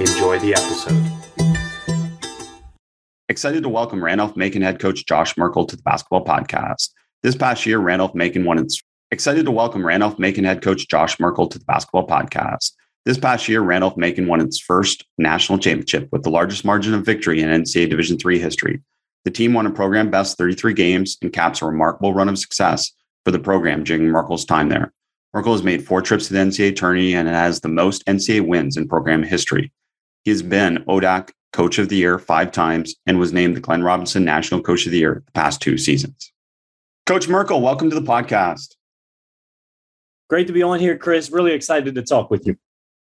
Enjoy the episode. Excited to welcome Randolph Macon head coach Josh Merkel to the basketball podcast. This past year, Randolph Macon won its excited to welcome Randolph Macon head coach Josh Merkel to the basketball podcast. This past year, Randolph Macon won its first national championship with the largest margin of victory in NCAA Division III history. The team won a program best 33 games and caps a remarkable run of success for the program during Merkel's time there. Merkel has made four trips to the NCAA tourney and has the most NCAA wins in program history. He has been ODAC Coach of the Year five times and was named the Glenn Robinson National Coach of the Year the past two seasons. Coach Merkel, welcome to the podcast. Great to be on here, Chris. Really excited to talk with you.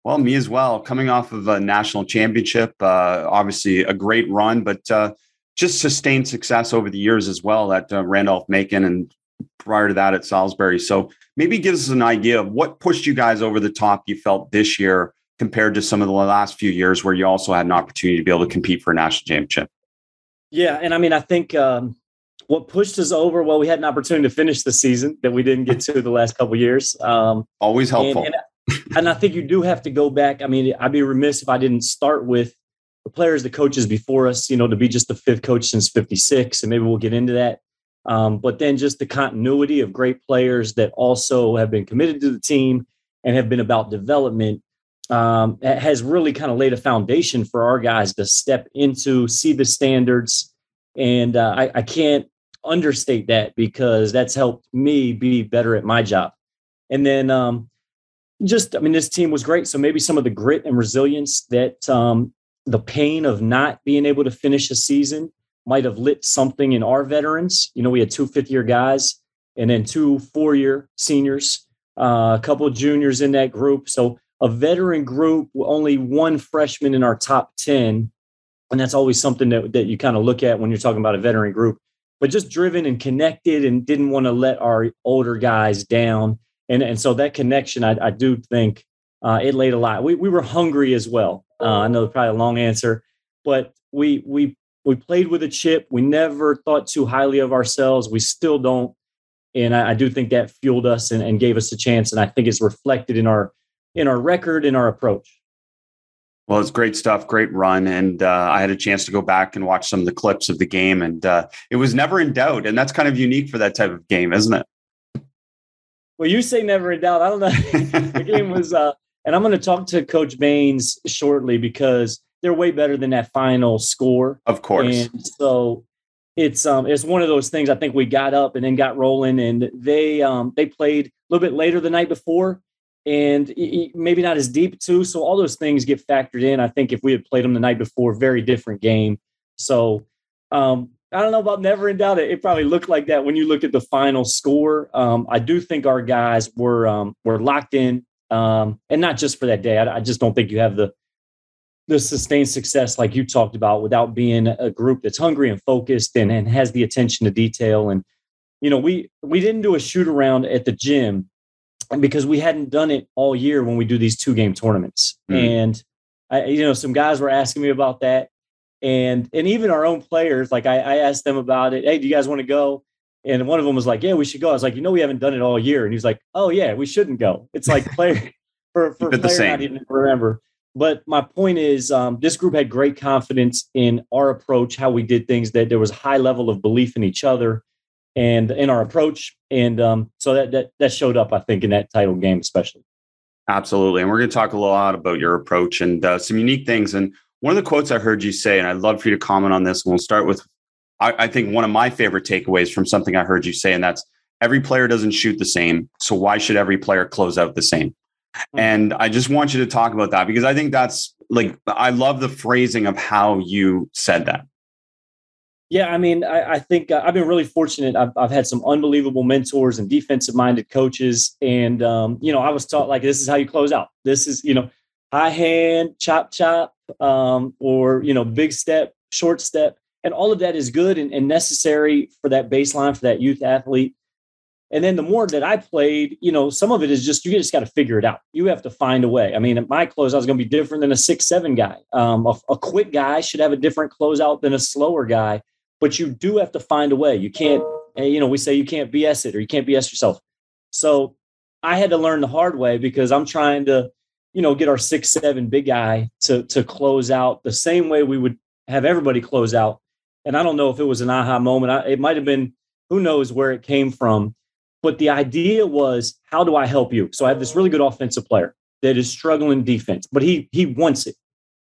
Well, me as well. Coming off of a national championship, uh, obviously a great run, but uh, just sustained success over the years as well at uh, Randolph Macon and prior to that at Salisbury. So maybe give us an idea of what pushed you guys over the top you felt this year compared to some of the last few years where you also had an opportunity to be able to compete for a national championship? Yeah, and I mean, I think um, what pushed us over, well, we had an opportunity to finish the season that we didn't get to the last couple years. Um, Always helpful. And, and, and I think you do have to go back. I mean, I'd be remiss if I didn't start with the players, the coaches before us, you know, to be just the fifth coach since 56, and maybe we'll get into that. Um, but then just the continuity of great players that also have been committed to the team and have been about development um, has really kind of laid a foundation for our guys to step into, see the standards. And uh, I, I can't understate that because that's helped me be better at my job. And then um, just, I mean, this team was great. So maybe some of the grit and resilience that um, the pain of not being able to finish a season might have lit something in our veterans. You know, we had two fifth year guys and then two four year seniors, uh, a couple juniors in that group. So a veteran group, only one freshman in our top 10. And that's always something that, that you kind of look at when you're talking about a veteran group, but just driven and connected and didn't want to let our older guys down. And, and so that connection, I, I do think uh, it laid a lot. We, we were hungry as well. Uh, I know probably a long answer, but we, we, we played with a chip. We never thought too highly of ourselves. We still don't. And I, I do think that fueled us and, and gave us a chance. And I think it's reflected in our in our record, in our approach. Well, it's great stuff, great run, and uh, I had a chance to go back and watch some of the clips of the game, and uh, it was never in doubt, and that's kind of unique for that type of game, isn't it? Well, you say never in doubt. I don't know. the game was, uh, and I'm going to talk to Coach Baines shortly because they're way better than that final score. Of course. And so it's um it's one of those things. I think we got up and then got rolling, and they um they played a little bit later the night before, and maybe not as deep too. So all those things get factored in. I think if we had played them the night before, very different game. So um, I don't know about never in doubt. It, it probably looked like that when you looked at the final score. Um, I do think our guys were um, were locked in, um, and not just for that day. I, I, just don't think you have the the sustained success like you talked about without being a group that's hungry and focused and, and has the attention to detail. And you know, we we didn't do a shoot around at the gym because we hadn't done it all year when we do these two game tournaments. Mm. And I, you know, some guys were asking me about that. And and even our own players, like I, I asked them about it. Hey, do you guys want to go? And one of them was like, "Yeah, we should go." I was like, "You know, we haven't done it all year." And he was like, "Oh yeah, we shouldn't go." It's like player for for player not even remember. But my point is, um, this group had great confidence in our approach, how we did things. That there was high level of belief in each other, and in our approach. And um, so that, that that showed up, I think, in that title game, especially. Absolutely, and we're going to talk a lot about your approach and uh, some unique things. And one of the quotes I heard you say, and I'd love for you to comment on this. And we'll start with, I, I think, one of my favorite takeaways from something I heard you say, and that's every player doesn't shoot the same. So why should every player close out the same? Mm-hmm. And I just want you to talk about that because I think that's like I love the phrasing of how you said that. Yeah, I mean, I, I think uh, I've been really fortunate. I've, I've had some unbelievable mentors and defensive minded coaches. And, um, you know, I was taught like, this is how you close out. This is, you know, high hand, chop chop, um, or you know, big step, short step, and all of that is good and, and necessary for that baseline for that youth athlete. And then the more that I played, you know, some of it is just you just got to figure it out. You have to find a way. I mean, at my closeout is going to be different than a six seven guy. Um, a, a quick guy should have a different closeout than a slower guy, but you do have to find a way. You can't, eh, you know, we say you can't BS it or you can't BS yourself. So I had to learn the hard way because I'm trying to, you know, get our six seven big guy to to close out the same way we would have everybody close out. And I don't know if it was an aha moment. I, it might have been. Who knows where it came from but the idea was, how do I help you? So I have this really good offensive player that is struggling defense, but he he wants it.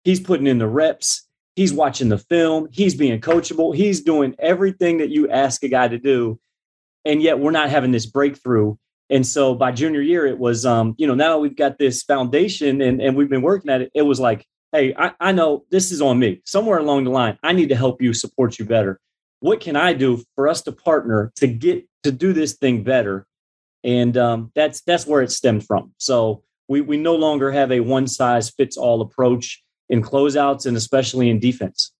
He's putting in the reps. He's watching the film. He's being coachable. He's doing everything that you ask a guy to do, and yet we're not having this breakthrough. And so by junior year, it was, um, you know, now we've got this foundation and, and we've been working at it. It was like, hey, I, I know this is on me. Somewhere along the line, I need to help you, support you better. What can I do for us to partner to get to do this thing better. And um, that's that's where it stemmed from. So we we no longer have a one size fits all approach in closeouts and especially in defense.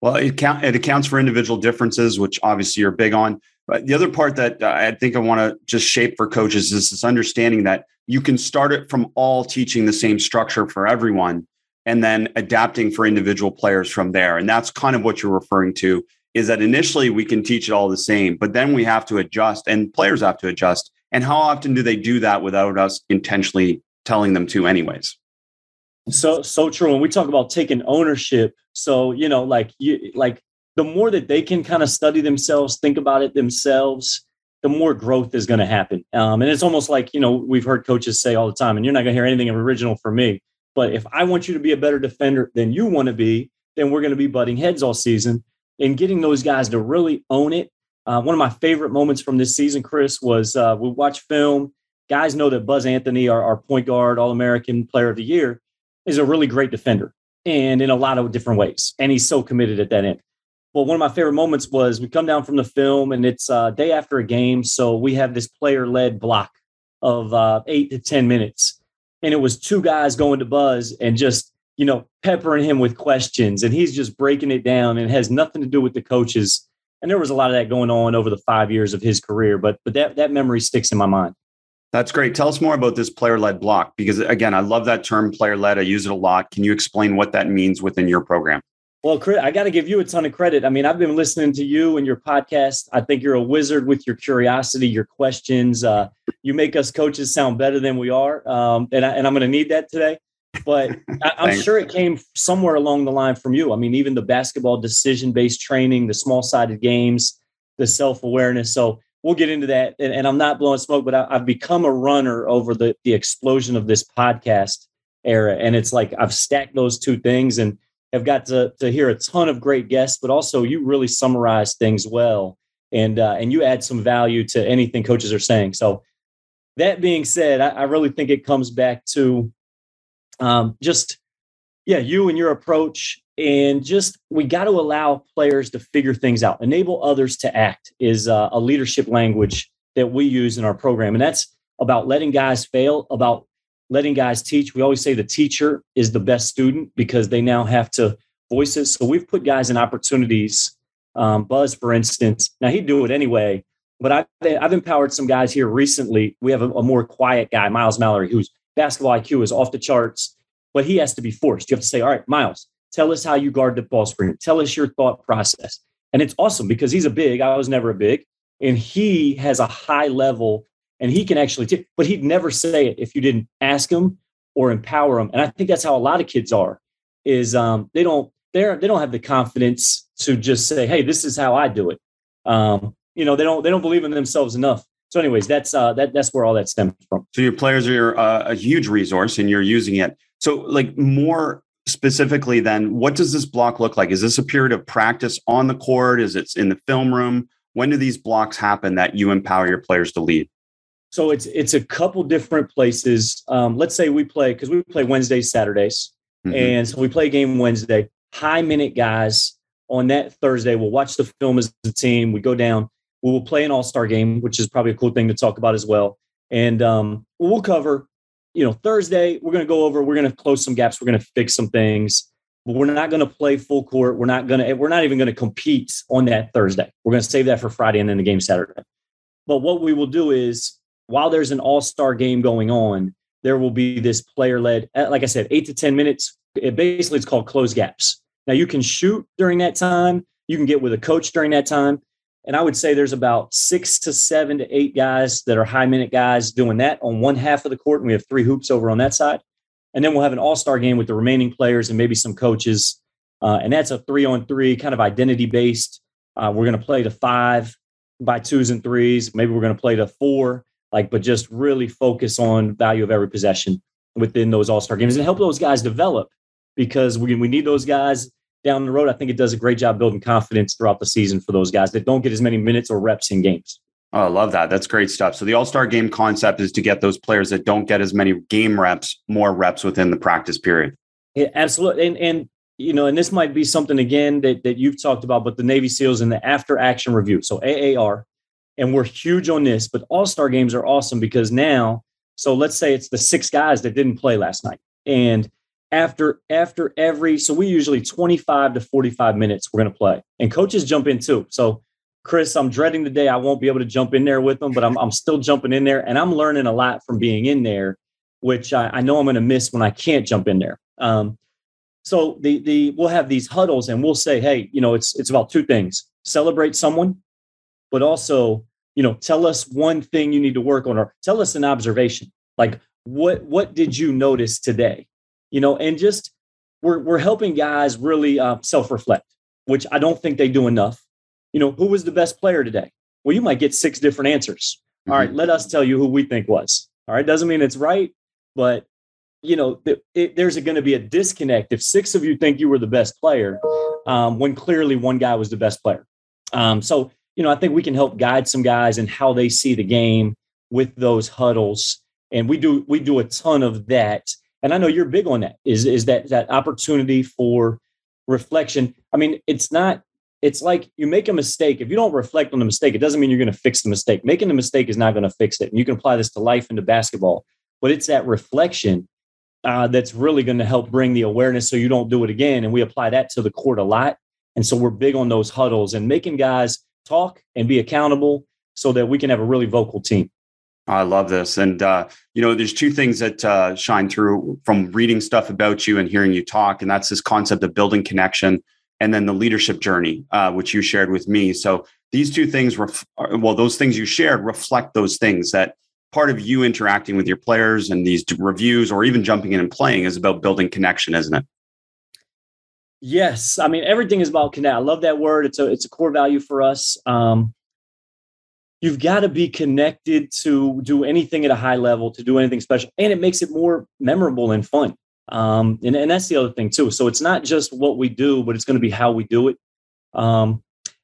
Well, it, count, it accounts for individual differences, which obviously you're big on. But the other part that uh, I think I want to just shape for coaches is this understanding that you can start it from all teaching the same structure for everyone and then adapting for individual players from there. And that's kind of what you're referring to is that initially we can teach it all the same, but then we have to adjust and players have to adjust. And how often do they do that without us intentionally telling them to, anyways? So, so true. And we talk about taking ownership. So, you know, like you, like the more that they can kind of study themselves, think about it themselves, the more growth is going to happen. Um, and it's almost like, you know, we've heard coaches say all the time, and you're not going to hear anything original from me. But if I want you to be a better defender than you want to be, then we're going to be butting heads all season and getting those guys to really own it. Uh, one of my favorite moments from this season, Chris, was uh, we watch film. Guys know that Buzz Anthony, our, our point guard, All American Player of the Year, is a really great defender and in a lot of different ways. And he's so committed at that end. Well, one of my favorite moments was we come down from the film and it's uh, day after a game. So we have this player led block of uh, eight to 10 minutes. And it was two guys going to Buzz and just you know, peppering him with questions and he's just breaking it down and it has nothing to do with the coaches. And there was a lot of that going on over the five years of his career, but but that that memory sticks in my mind. That's great. Tell us more about this player led block because again, I love that term player led. I use it a lot. Can you explain what that means within your program? Well, Chris, I got to give you a ton of credit. I mean, I've been listening to you and your podcast. I think you're a wizard with your curiosity, your questions. Uh, you make us coaches sound better than we are, um, and, I, and I'm going to need that today but I, am sure it came somewhere along the line from you. I mean, even the basketball decision based training, the small sided games, the self awareness. So we'll get into that. And, and I'm not blowing smoke, but I, have become a runner over the the explosion of this podcast era. And it's like I've stacked those two things and have got to to hear a ton of great guests, but also you really summarize things well, and uh, and you add some value to anything coaches are saying. So that being said, I, I really think it comes back to um, just yeah you and your approach and just we got to allow players to figure things out. Enable others to act is uh, a leadership language that we use in our program. And that's about letting guys fail about letting guys teach. We always say the teacher is the best student because they now have to voice it. So we've put guys in opportunities um, buzz for instance. Now he'd do it anyway but I've, I've empowered some guys here recently. We have a, a more quiet guy miles mallory who's basketball IQ is off the charts, but he has to be forced. You have to say, all right, Miles, tell us how you guard the ball screen. Tell us your thought process. And it's awesome because he's a big, I was never a big, and he has a high level and he can actually, t- but he'd never say it if you didn't ask him or empower him. And I think that's how a lot of kids are, is um, they don't, they're, they don't have the confidence to just say, Hey, this is how I do it. Um, you know, they don't, they don't believe in themselves enough so, anyways, that's uh, that that's where all that stems from. So your players are uh, a huge resource, and you're using it. So, like more specifically, then, what does this block look like? Is this a period of practice on the court? Is it in the film room? When do these blocks happen that you empower your players to lead? So it's it's a couple different places. Um, let's say we play because we play Wednesdays, Saturdays, mm-hmm. and so we play game Wednesday. High minute guys on that Thursday. We'll watch the film as a team. We go down we will play an all star game, which is probably a cool thing to talk about as well. And um, we'll cover you know, Thursday, we're going to go over, we're going to close some gaps, we're going to fix some things, but we're not going to play full court. We're not going to, we're not even going to compete on that Thursday. We're going to save that for Friday and then the game Saturday. But what we will do is while there's an all star game going on, there will be this player led, uh, like I said, eight to 10 minutes. It basically, it's called close gaps. Now you can shoot during that time. You can get with a coach during that time. And I would say there's about six to seven to eight guys that are high minute guys doing that on one half of the court. And we have three hoops over on that side. And then we'll have an all star game with the remaining players and maybe some coaches. Uh, and that's a three on three kind of identity based. Uh, we're going to play to five by twos and threes. Maybe we're going to play to four, like, but just really focus on value of every possession within those all star games and help those guys develop because we, we need those guys down the road, I think it does a great job building confidence throughout the season for those guys that don't get as many minutes or reps in games. Oh, I love that. That's great stuff. So the All Star game concept is to get those players that don't get as many game reps, more reps within the practice period. Yeah, absolutely. And and you know, and this might be something again that that you've talked about, but the Navy SEALs and the after action review. So AAR, and we're huge on this. But All Star games are awesome because now, so let's say it's the six guys that didn't play last night, and after after every so we usually 25 to 45 minutes we're going to play. And coaches jump in too. So chris i'm dreading the day i won't be able to jump in there with them but i'm, I'm still jumping in there and i'm learning a lot from being in there which i, I know i'm going to miss when i can't jump in there. Um, so the the we'll have these huddles and we'll say hey you know it's it's about two things celebrate someone but also you know tell us one thing you need to work on or tell us an observation. Like what what did you notice today you know, and just we're we're helping guys really uh, self reflect, which I don't think they do enough. You know, who was the best player today? Well, you might get six different answers. Mm-hmm. All right, let us tell you who we think was. All right, doesn't mean it's right, but you know, it, it, there's going to be a disconnect if six of you think you were the best player, um, when clearly one guy was the best player. Um, so, you know, I think we can help guide some guys and how they see the game with those huddles, and we do we do a ton of that and I know you're big on that. Is is that that opportunity for reflection? I mean, it's not. It's like you make a mistake. If you don't reflect on the mistake, it doesn't mean you're going to fix the mistake. Making the mistake is not going to fix it. And you can apply this to life and to basketball, but it's that reflection uh, that's really going to help bring the awareness so you don't do it again. And we apply that to the court a lot. And so we're big on those huddles and making guys talk and be accountable so that we can have a really vocal team. I love this. And, uh, you know, there's two things that uh, shine through from reading stuff about you and hearing you talk. And that's this concept of building connection and then the leadership journey, uh, which you shared with me. So these two things, ref- uh, well, those things you shared reflect those things that part of you interacting with your players and these reviews or even jumping in and playing is about building connection, isn't it? Yes. I mean, everything is about connect. I love that word. It's a, it's a core value for us. Um, you've got to be connected to do anything at a high level, to do anything special, and it makes it more memorable and fun. Um, and, and that's the other thing too. So it's not just what we do, but it's going to be how we do it. Um,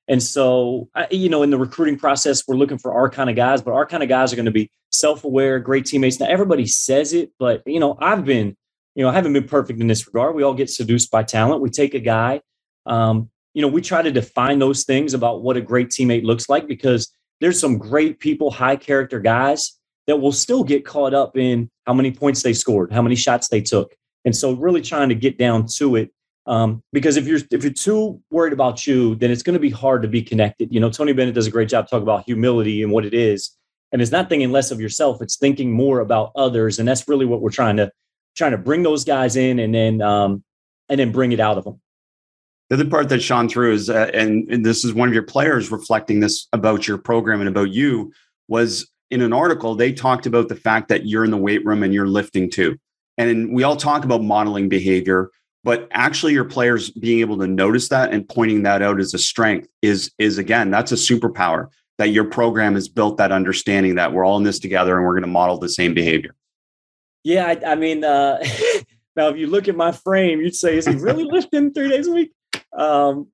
and so, you know, in the recruiting process, we're looking for our kind of guys, but our kind of guys are going to be self-aware, great teammates. Now, everybody says it, but you know, I've been, you know, I haven't been perfect in this regard. We all get seduced by talent. We take a guy. Um, you know, we try to define those things about what a great teammate looks like because there's some great people, high character guys that will still get caught up in how many points they scored, how many shots they took. And so really trying to get down to it. Um, because if you're if you're too worried about you, then it's going to be hard to be connected. You know, Tony Bennett does a great job talking about humility and what it is. And it's not thinking less of yourself, it's thinking more about others. And that's really what we're trying to trying to bring those guys in and then um, and then bring it out of them. The other part that shone through is, uh, and, and this is one of your players reflecting this about your program and about you, was in an article, they talked about the fact that you're in the weight room and you're lifting too. And we all talk about modeling behavior, but actually your players being able to notice that and pointing that out as a strength is, is again, that's a superpower that your program has built that understanding that we're all in this together and we're going to model the same behavior. Yeah, I, I mean, uh, now if you look at my frame, you'd say, is he really lifting three days a week? Um,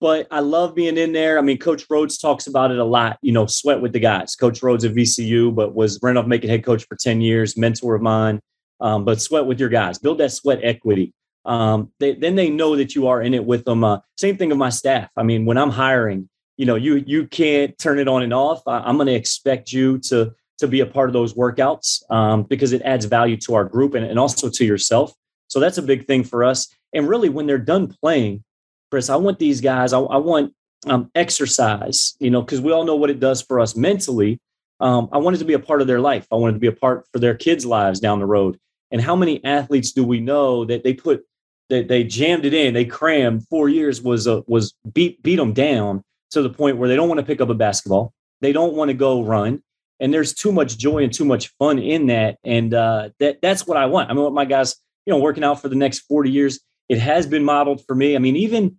but I love being in there. I mean, Coach Rhoades talks about it a lot. You know, sweat with the guys. Coach Rhoades at VCU, but was Randolph Macon head coach for ten years, mentor of mine. Um, but sweat with your guys. Build that sweat equity. Um, they, then they know that you are in it with them. Uh, same thing of my staff. I mean, when I'm hiring, you know, you you can't turn it on and off. I, I'm going to expect you to to be a part of those workouts um, because it adds value to our group and, and also to yourself. So that's a big thing for us. And really, when they're done playing, Chris, I want these guys, I, I want um, exercise, you know, because we all know what it does for us mentally. Um, I wanted to be a part of their life. I wanted to be a part for their kids' lives down the road. And how many athletes do we know that they put that they jammed it in, they crammed four years was a, was beat beat them down to the point where they don't want to pick up a basketball, they don't want to go run, and there's too much joy and too much fun in that, and uh, that that's what I want. I mean, what my guys, you know, working out for the next 40 years, it has been modeled for me. I mean, even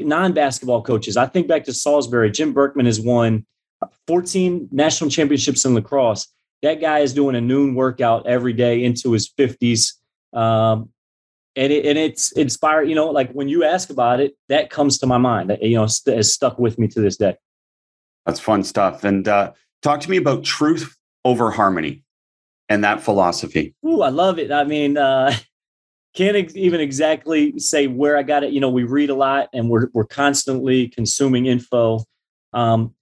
non-basketball coaches. I think back to Salisbury. Jim Berkman has won 14 national championships in lacrosse. That guy is doing a noon workout every day into his 50s. Um, and, it, and it's inspired, you know, like when you ask about it, that comes to my mind. That, you know, st- has stuck with me to this day. That's fun stuff. And uh, talk to me about truth over harmony and that philosophy. Ooh, I love it. I mean, uh, can't ex- even exactly say where I got it. You know, we read a lot and we're we're constantly consuming info. Um,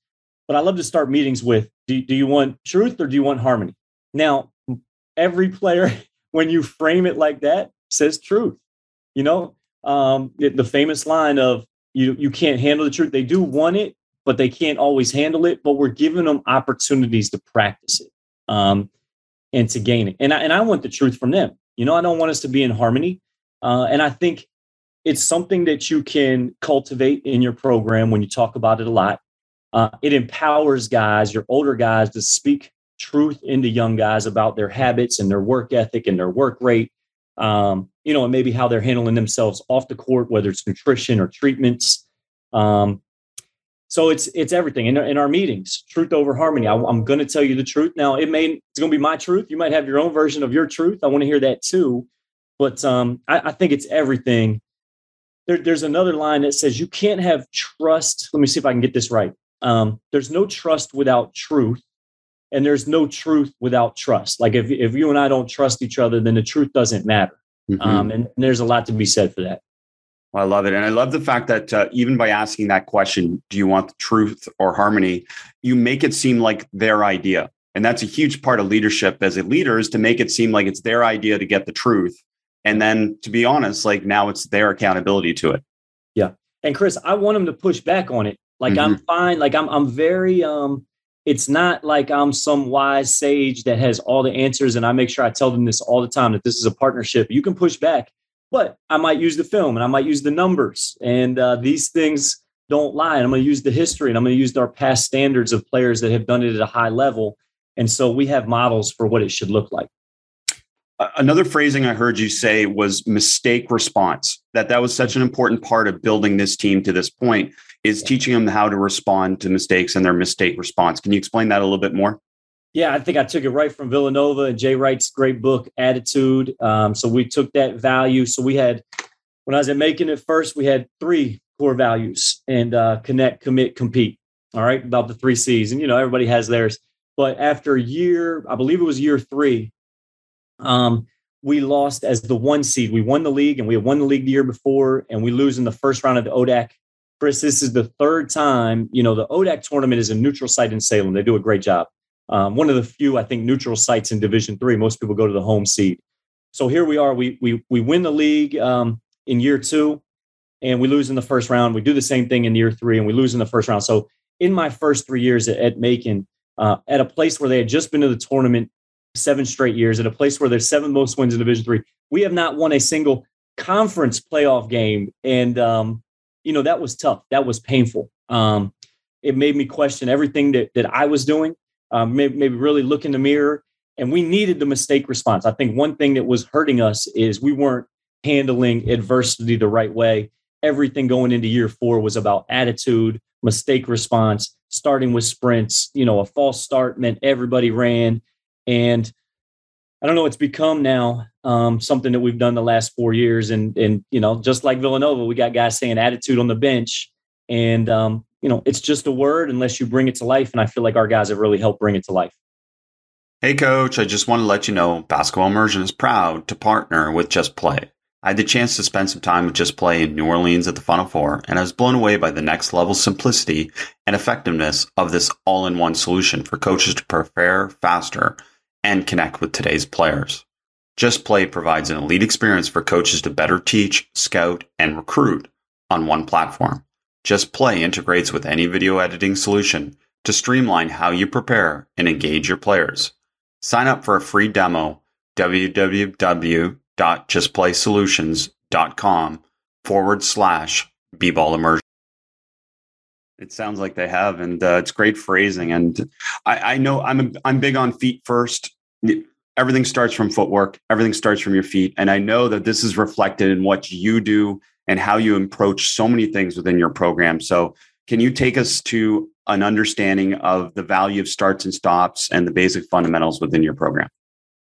but I love to start meetings with do, do you want truth or do you want harmony? Now, every player, when you frame it like that, says truth. You know, um, it, the famous line of you you can't handle the truth. They do want it, but they can't always handle it. But we're giving them opportunities to practice it um, and to gain it. And I, and I want the truth from them. You know, I don't want us to be in harmony. Uh, and I think it's something that you can cultivate in your program when you talk about it a lot. Uh, it empowers guys, your older guys, to speak truth into young guys about their habits and their work ethic and their work rate. Um, you know, and maybe how they're handling themselves off the court, whether it's nutrition or treatments. Um, so it's it's everything in, in our meetings. Truth over harmony. I, am going to tell you the truth. Now it may it's going to be my truth. You might have your own version of your truth. I want to hear that too. But um, I, I, think it's everything. There, there's another line that says you can't have trust. Let me see if I can get this right. Um, there's no trust without truth, and there's no truth without trust. Like if if you and I don't trust each other, then the truth doesn't matter. Mm-hmm. Um, and, and there's a lot to be said for that. I love it. And I love the fact that uh, even by asking that question, do you want the truth or harmony? You make it seem like their idea. And that's a huge part of leadership as a leader is to make it seem like it's their idea to get the truth. And then to be honest, like now it's their accountability to it. Yeah. And Chris, I want them to push back on it. Like mm-hmm. I'm fine. Like I'm I'm very um it's not like I'm some wise sage that has all the answers and I make sure I tell them this all the time that this is a partnership. You can push back but I might use the film and I might use the numbers. And uh, these things don't lie. And I'm going to use the history and I'm going to use our past standards of players that have done it at a high level. And so we have models for what it should look like. Another phrasing I heard you say was mistake response. That that was such an important part of building this team to this point is teaching them how to respond to mistakes and their mistake response. Can you explain that a little bit more? Yeah, I think I took it right from Villanova and Jay Wright's great book, Attitude. Um, so we took that value. So we had, when I was at Macon at first, we had three core values and uh, connect, commit, compete. All right, about the three C's. And, you know, everybody has theirs. But after a year, I believe it was year three, um, we lost as the one seed. We won the league and we had won the league the year before, and we lose in the first round of the ODAC. Chris, this is the third time. You know, the ODAC tournament is a neutral site in Salem. They do a great job. Um, one of the few, I think, neutral sites in Division Three. Most people go to the home seat. So here we are. We we we win the league um, in year two, and we lose in the first round. We do the same thing in year three, and we lose in the first round. So in my first three years at, at Macon, uh, at a place where they had just been to the tournament seven straight years, at a place where there's seven most wins in Division Three, we have not won a single conference playoff game, and um, you know that was tough. That was painful. Um, it made me question everything that that I was doing um, maybe, maybe really look in the mirror. And we needed the mistake response. I think one thing that was hurting us is we weren't handling adversity the right way. Everything going into year four was about attitude, mistake response, starting with sprints. You know, a false start meant everybody ran. And I don't know, it's become now um, something that we've done the last four years. And, and, you know, just like Villanova, we got guys saying attitude on the bench. And um, you know, it's just a word unless you bring it to life. And I feel like our guys have really helped bring it to life. Hey, coach, I just want to let you know Basketball Immersion is proud to partner with Just Play. I had the chance to spend some time with Just Play in New Orleans at the Final Four, and I was blown away by the next level simplicity and effectiveness of this all in one solution for coaches to prepare faster and connect with today's players. Just Play provides an elite experience for coaches to better teach, scout, and recruit on one platform. Just Play integrates with any video editing solution to streamline how you prepare and engage your players. Sign up for a free demo www.justplaysolutions.com forward slash b-ball immersion. It sounds like they have, and uh, it's great phrasing. And I, I know I'm I'm big on feet first. Everything starts from footwork. Everything starts from your feet, and I know that this is reflected in what you do and how you approach so many things within your program. So, can you take us to an understanding of the value of starts and stops and the basic fundamentals within your program?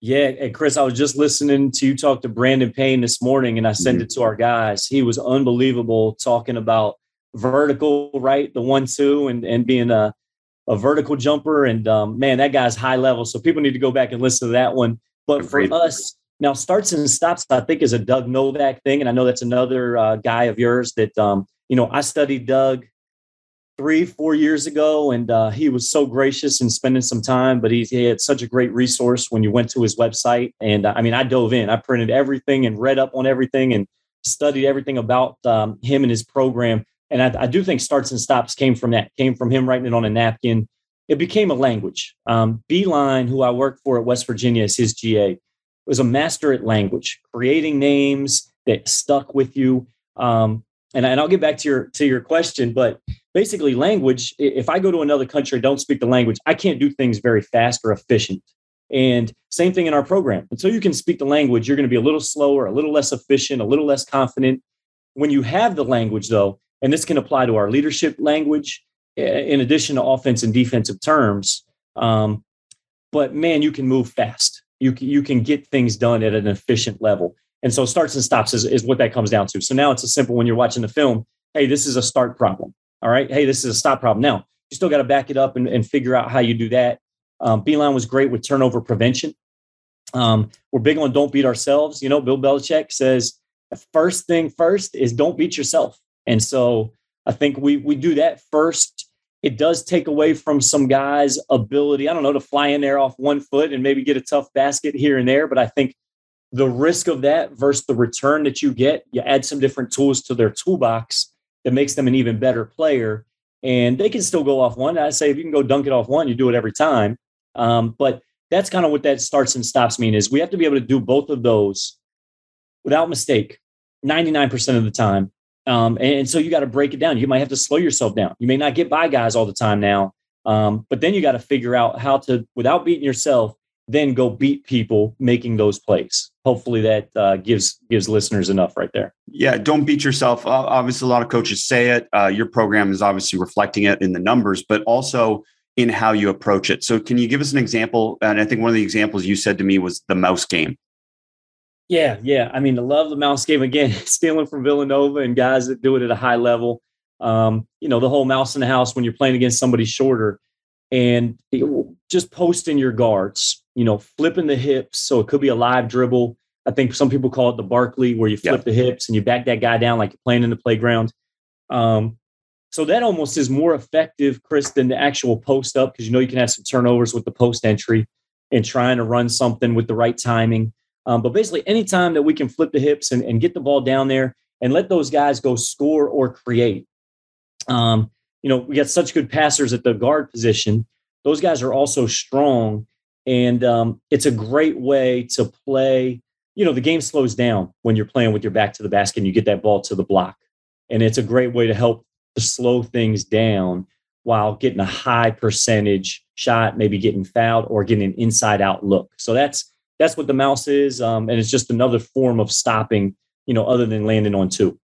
Yeah, and Chris, I was just listening to you talk to Brandon Payne this morning, and I sent mm-hmm. it to our guys. He was unbelievable talking about vertical, right? The one two and and being a a vertical jumper, and um, man, that guy's high level. So people need to go back and listen to that one. But Agreed. for us now, starts and stops, I think, is a Doug Novak thing, and I know that's another uh, guy of yours that um, you know I studied Doug three, four years ago, and uh, he was so gracious in spending some time. But he, he, had such a great resource when you went to his website. And uh, I mean, I dove in, I printed everything and read up on everything and studied everything about um, him and his program. And I, I, do think starts and stops came from that, came from him writing it on a napkin. It became a language. Um, Beilein, who I worked for at West Virginia is his GA, was a master at language, creating names that stuck with you. Um, and, and I'll get back to your to your question, but basically language if i go to another country don't speak the language i can't do things very fast or efficient. And same thing in our program. Until you can speak the language you're going to be a little slower a little less efficient a little less confident. When you have the language though and this can apply to our leadership language in addition to offense and defensive terms um, but man you can move fast you, you can get things done at an efficient level and so starts and stops is, is what that comes down to so now it's a simple when you're watching the film hey this is a start problem all right. Hey, this is a stop problem. Now, you still got to back it up and, and, figure out how you do that. Um, Beilein was great with turnover prevention. Um, we're big on don't beat ourselves. You know, Bill Belichick says the first thing first is don't beat yourself. And so I think we we do that first. It does take away from some guys' ability, I don't know, to fly in there off one foot and maybe get a tough basket here and there. But I think the risk of that versus the return that you get, you add some different tools to their toolbox that makes them an even better player. And they can still go off one. I say if you can go dunk it off one, you do it every time. Um, but that's kind of what that starts and stops mean is we have to be able to do both of those without mistake 99% of the time. Um, and, and, so you got to break it down. You might have to slow yourself down. You may not get by guys all the time now. Um, but then you got to figure out how to, without beating yourself, then go beat people making those plays. Hopefully that uh, gives gives listeners enough right there. Yeah, don't beat yourself. Uh, obviously, a lot of coaches say it. Uh, your program is obviously reflecting it in the numbers, but also in how you approach it. So, can you give us an example? And I think one of the examples you said to me was the mouse game. Yeah, yeah. I mean, I love the mouse game again, stealing from Villanova and guys that do it at a high level. Um, you know, the whole mouse in the house when you're playing against somebody shorter and just posting your guards, you know, flipping the hips. So it could be a live dribble. I think some people call it the Barkley, where you flip yeah. the hips and you back that guy down like you're playing in the playground. Um, so that almost is more effective, Chris, than the actual post up because you know you can have some turnovers with the post entry and trying to run something with the right timing. Um, but basically, anytime that we can flip the hips and, and, get the ball down there and let those guys go score or create, um, you know, we got such good passers at the guard position. Those guys are also strong. And um, it's a great way to play. You know, the game slows down when you're playing with your back to the basket and you get that ball to the block. And it's a great way to help to slow things down while getting a high percentage shot, maybe getting fouled or getting an inside out look. So that's that's what the mouse is. Um, and it's just another form of stopping, you know, other than landing on two.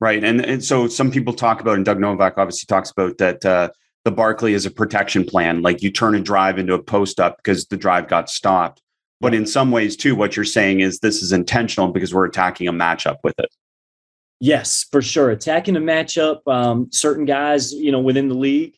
Right. And, and so some people talk about, and Doug Novak obviously talks about that uh, the Barkley is a protection plan. Like you turn a drive into a post up because the drive got stopped. But in some ways, too, what you're saying is this is intentional because we're attacking a matchup with it. Yes, for sure. Attacking a matchup. Um, certain guys, you know, within the league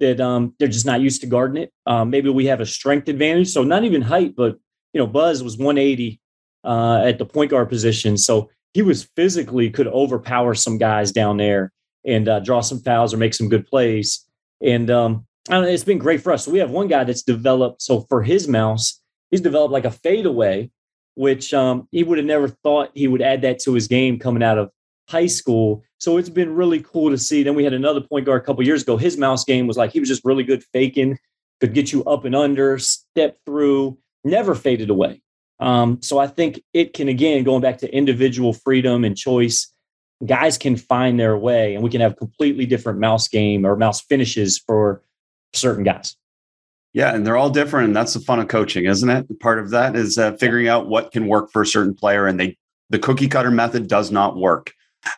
that um, they're just not used to guarding it. Um, maybe we have a strength advantage. So not even height, but you know, Buzz was 180 uh, at the point guard position. So he was physically could overpower some guys down there and uh, draw some fouls or make some good plays. And um, know, it's been great for us. So we have one guy that's developed. So for his mouse, he's developed like a fadeaway, which um, he would have never thought he would add that to his game coming out of high school. So it's been really cool to see. Then we had another point guard a couple years ago. His mouse game was like he was just really good faking, could get you up and under, step through, never faded away. Um, so I think it can again going back to individual freedom and choice. Guys can find their way, and we can have completely different mouse game or mouse finishes for certain guys. Yeah, and they're all different. And that's the fun of coaching, isn't it? Part of that is uh, figuring out what can work for a certain player, and they the cookie cutter method does not work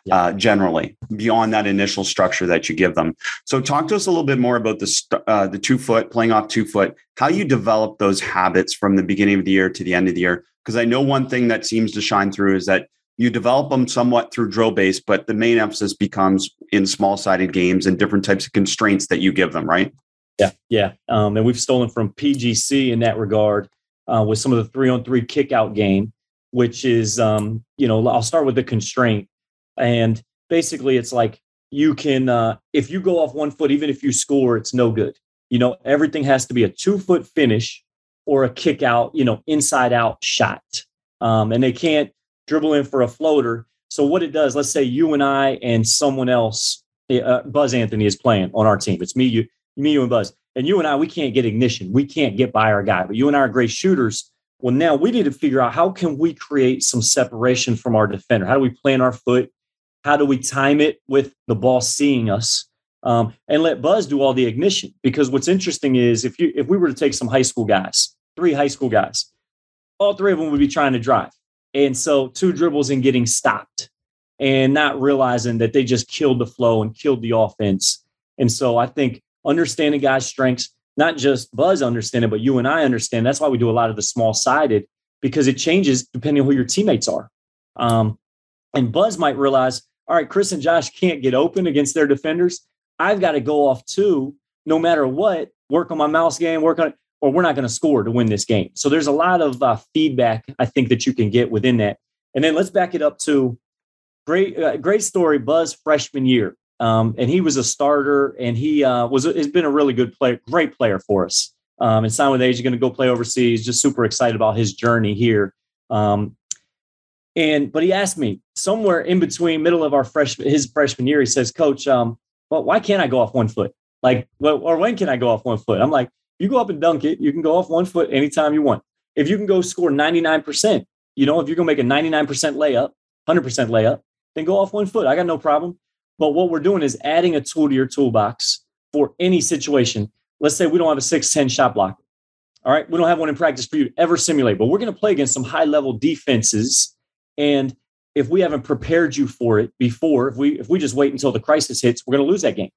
yeah. uh, generally beyond that initial structure that you give them. So, talk to us a little bit more about the uh, the two foot playing off two foot. How you develop those habits from the beginning of the year to the end of the year? Because I know one thing that seems to shine through is that you develop them somewhat through drill base, but the main emphasis becomes in small sided games and different types of constraints that you give them, right? Yeah, yeah. Um, and we've stolen from PGC in that regard uh, with some of the three on three kick out game, which is, um, you know, I'll start with the constraint. And basically, it's like you can, uh, if you go off one foot, even if you score, it's no good. You know, everything has to be a two foot finish or a kick out, you know, inside out shot. Um, and they can't dribble in for a floater. So, what it does, let's say you and I and someone else, uh, Buzz Anthony is playing on our team. It's me, you, me, you, and Buzz. And you and I, we can't get ignition. We can't get by our guy. But you and I are great shooters. Well, now we need to figure out how can we create some separation from our defender? How do we plant our foot? How do we time it with the ball seeing us? Um, and let Buzz do all the ignition. Because what's interesting is if you if we were to take some high school guys, three high school guys, all three of them would be trying to drive. And so two dribbles and getting stopped and not realizing that they just killed the flow and killed the offense. And so I think understanding guys' strengths, not just Buzz understanding, but you and I understand. That's why we do a lot of the small sided because it changes depending on who your teammates are. Um, and Buzz might realize, all right, Chris and Josh can't get open against their defenders. I've got to go off too, no matter what, work on my mouse game, work on it, or we're not going to score to win this game. So there's a lot of uh, feedback I think that you can get within that. And then let's back it up to great, uh, great story. Buzz freshman year, um, and he was a starter, and he uh, was has been a really good player, great player for us. Um, and signed with age, he's going to go play overseas. Just super excited about his journey here. Um, and but he asked me somewhere in between middle of our freshman his freshman year, he says, Coach, um, well, why can't I go off one foot? Like, well, or when can I go off one foot? I'm like, you go up and dunk it. You can go off one foot anytime you want. If you can go score 99%, you know, if you're gonna make a 99% layup, 100% layup, then go off one foot. I got no problem. But what we're doing is adding a tool to your toolbox for any situation. Let's say we don't have a 6'10 shot blocker. All right. We don't have one in practice for you to ever simulate, but we're going to play against some high level defenses. And if we haven't prepared you for it before, if we if we just wait until the crisis hits, we're going to lose that game.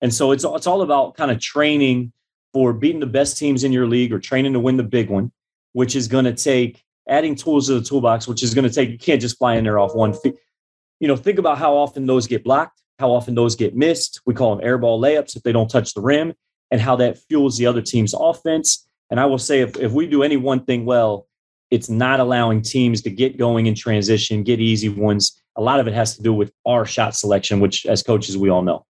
And so it's it's all about kind of training for beating the best teams in your league or training to win the big one, which is going to take adding tools to the toolbox, which is going to take you can't just fly in there off one feet. You know, think about how often those get blocked how often those get missed. We call them airball layups if they don't touch the rim, and how that fuels the other team's offense. And I will say, if, if we do any one thing well, it's not allowing teams to get going in transition, get easy ones. A lot of it has to do with our shot selection, which as coaches, we all know.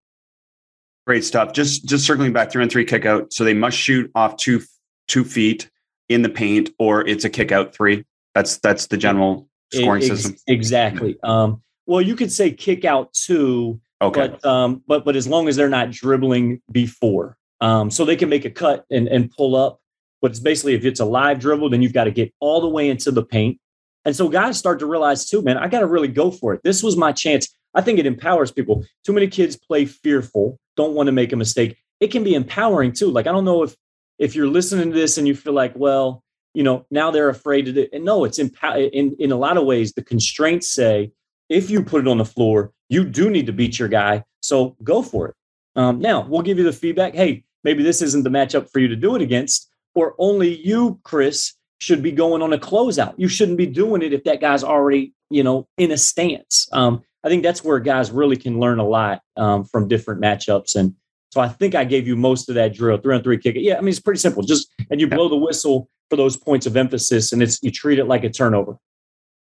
Great stuff. Just just circling back through and three kick out. So they must shoot off two two feet in the paint, or it's a kick out three. That's that's the general scoring it, system. Exactly. Um, well, you could say kick out two Okay. But um, but but as long as they're not dribbling before, um, so they can make a cut and and pull up. But it's basically if it's a live dribble, then you've got to get all the way into the paint. And so guys start to realize too, man, I got to really go for it. This was my chance. I think it empowers people. Too many kids play fearful, don't want to make a mistake. It can be empowering too. Like I don't know if if you're listening to this and you feel like, well, you know, now they're afraid to do. And no, it's empower in in a lot of ways. The constraints say if you put it on the floor, you do need to beat your guy. So go for it. Um, now, we'll give you the feedback. Hey, maybe this isn't the matchup for you to do it against, or only you, Chris, should be going on a closeout. You shouldn't be doing it if that guy's already, you know, in a stance. Um, I think that's where guys really can learn a lot um, from different matchups. And so I think I gave you most of that drill, three on three kick. Yeah, I mean, it's pretty simple. Just, and you blow the whistle for those points of emphasis and it's, you treat it like a turnover.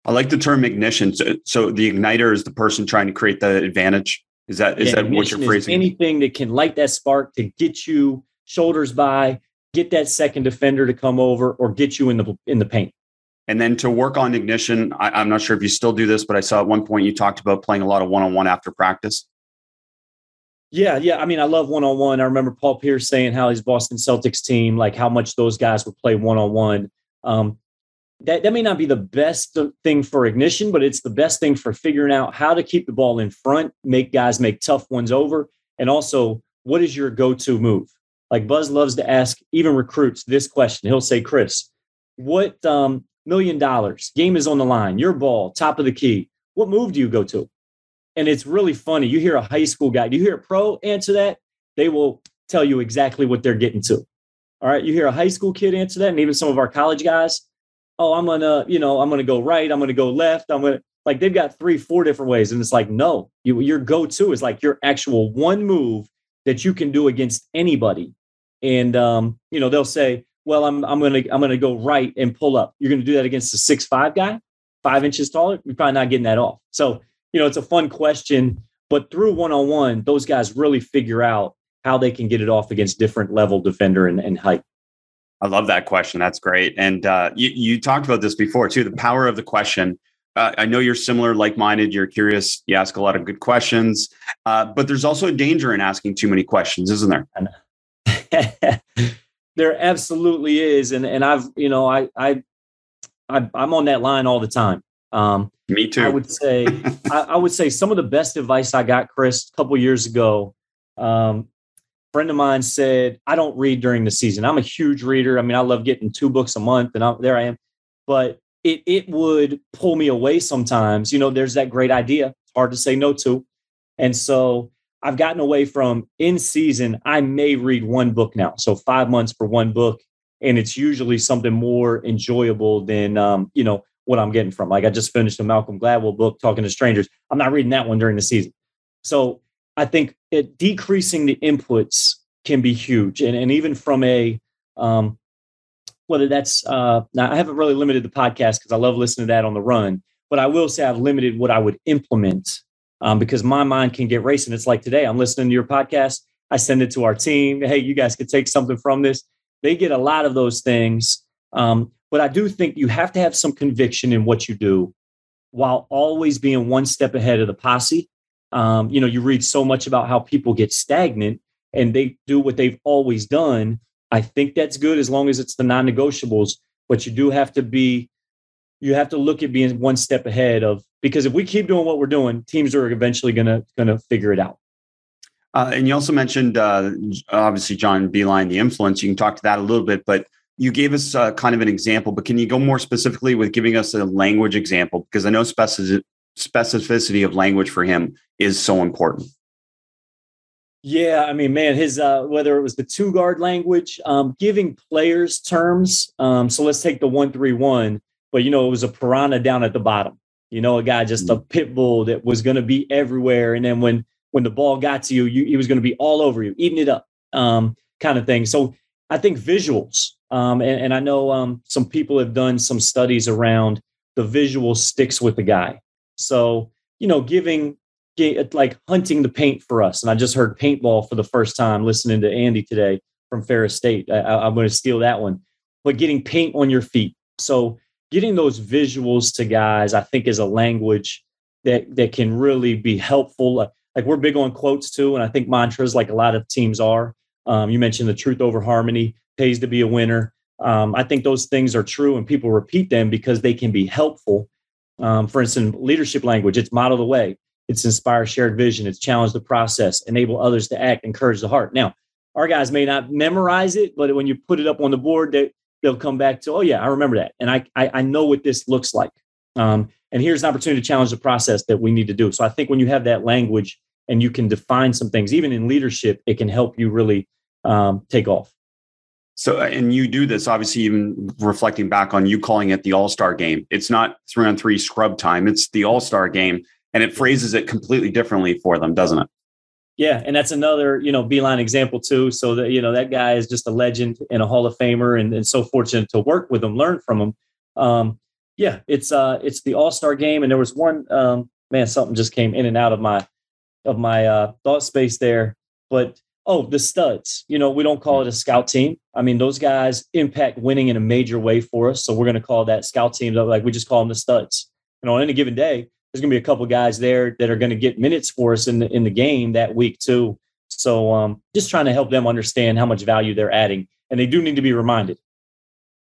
I like the term ignition. So, so the igniter is the person trying to create the advantage. Is that is Yeah, that what you're phrasing? Anything that can light that spark to get you shoulders by, get that second defender to come over, or get you in the in the paint. And then to work on ignition, I, I'm not sure if you still do this, but I saw at one point you talked about playing a lot of one on one after practice. Yeah, yeah. I mean, I love one on one. I remember Paul Pierce saying how his Boston Celtics team, like how much those guys would play one on one. That that may not be the best thing for ignition, but it's the best thing for figuring out how to keep the ball in front, make guys make tough ones over, and also what is your go to move. Like Buzz loves to ask even recruits this question. He'll say, "Chris, what um, million dollars game is on the line? Your ball, top of the key. What move do you go to?" And it's really funny. You hear a high school guy, do you hear a pro answer that? They will tell you exactly what they're getting to. All right. You hear a high school kid answer that, and even some of our college guys, oh, I'm gonna, you know, I'm gonna go right, I'm gonna go left, I'm gonna like they've got three, four different ways. And it's like, no, you, your go-to is like your actual one move that you can do against anybody. And um, you know, they'll say, Well, I'm I'm gonna I'm gonna go right and pull up. You're gonna do that against a six five guy, five inches taller, you're probably not getting that off. So you know, it's a fun question, but through one on one, those guys really figure out how they can get it off against different level defender and, and height. I love that question. That's great. And uh, you, you talked about this before too. The power of the question. Uh, I know you're similar, like-minded. You're curious. You ask a lot of good questions, uh, but there's also a danger in asking too many questions, isn't there? there absolutely is, and and I've you know I I, I I'm on that line all the time. Um, Me too. I would say I, I, would say some of the best advice I got, Chris, a couple years ago. Um, friend of mine said, "I don't read during the season. I'm a huge reader. I mean, I love getting two books a month, and I, there I am. But it it would pull me away sometimes. You know, there's that great idea. It's hard to say no to, and so I've gotten away from in season. I may read one book now, so five months for one book, and it's usually something more enjoyable than um, you know what I'm getting from. Like I just finished a Malcolm Gladwell book, Talking to Strangers. I'm not reading that one during the season. So I think it, decreasing the inputs can be huge. And, and even from a, um, whether that's, uh, now I haven't really limited the podcast because I love listening to that on the run, but I will say I've limited what I would implement um, because my mind can get racing. It's like today, I'm listening to your podcast. I send it to our team. Hey, you guys could take something from this. They get a lot of those things. Um, but I do think you have to have some conviction in what you do while always being one step ahead of the posse. Um, you know, you read so much about how people get stagnant and they do what they've always done. I think that's good as long as it's the non negotiables, but you do have to be, you have to look at being one step ahead of, because if we keep doing what we're doing, teams are eventually going to, going to figure it out. Uh, and you also mentioned, uh, obviously, John Beilein, the influence. You can talk to that a little bit, but you gave us uh, kind of an example, but can you go more specifically with giving us a language example? Because I know specific, specificity of language for him is so important. Yeah, I mean, man, his uh, whether it was the two guard language, um, giving players terms. Um, so let's take the one three one, but you know, it was a piranha down at the bottom. You know, a guy just a pit bull that was going to be everywhere, and then when when the ball got to you, you he was going to be all over you, eating it up, um, kind of thing. So I think visuals, um, and, and, I know um, some people have done some studies around the visual sticks with the guy. So you know, giving like hunting the paint for us. And I just heard paintball for the first time listening to Andy today from Ferris State. I, am going to steal that one. But getting paint on your feet. So getting those visuals to guys, I think, is a language that that can really be helpful. Like, like we're big on quotes too, and I think mantras, like a lot of teams are. Um, you mentioned the truth over harmony pays to be a winner. Um, I think those things are true, and people repeat them because they can be helpful. Um, for instance, leadership language, it's model the way it's inspire shared vision, it's challenge the process, enable others to act, encourage the heart. Now, our guys may not memorize it, but when you put it up on the board, they, they'll come back to, oh yeah, I remember that, and I I, I know what this looks like. Um, and here's an opportunity to challenge the process that we need to do. So I think when you have that language and you can define some things, even in leadership, it can help you really um, take off. So, and you do this obviously, even reflecting back on you calling it the All Star game. It's not three on three scrub time; it's the All Star game and it phrases it completely differently for them, doesn't it? Yeah, and that's another you know Beilein example too. So that you know that guy is just a legend and a Hall of Famer, and, and so fortunate to work with him, learn from him. Um, yeah, it's uh it's the All Star game, and there was one um, man, something just came in and out of my of my uh, thought space there. But oh, the studs. You know, we don't call it a scout team. I mean, those guys impact winning in a major way for us. So we're going to call that scout team. Like we just call them the studs. And on any given day, there's going to be a couple guys there that are going to get minutes for us in the in the game that week too. So um, just trying to help them understand how much value they're adding, and they do need to be reminded.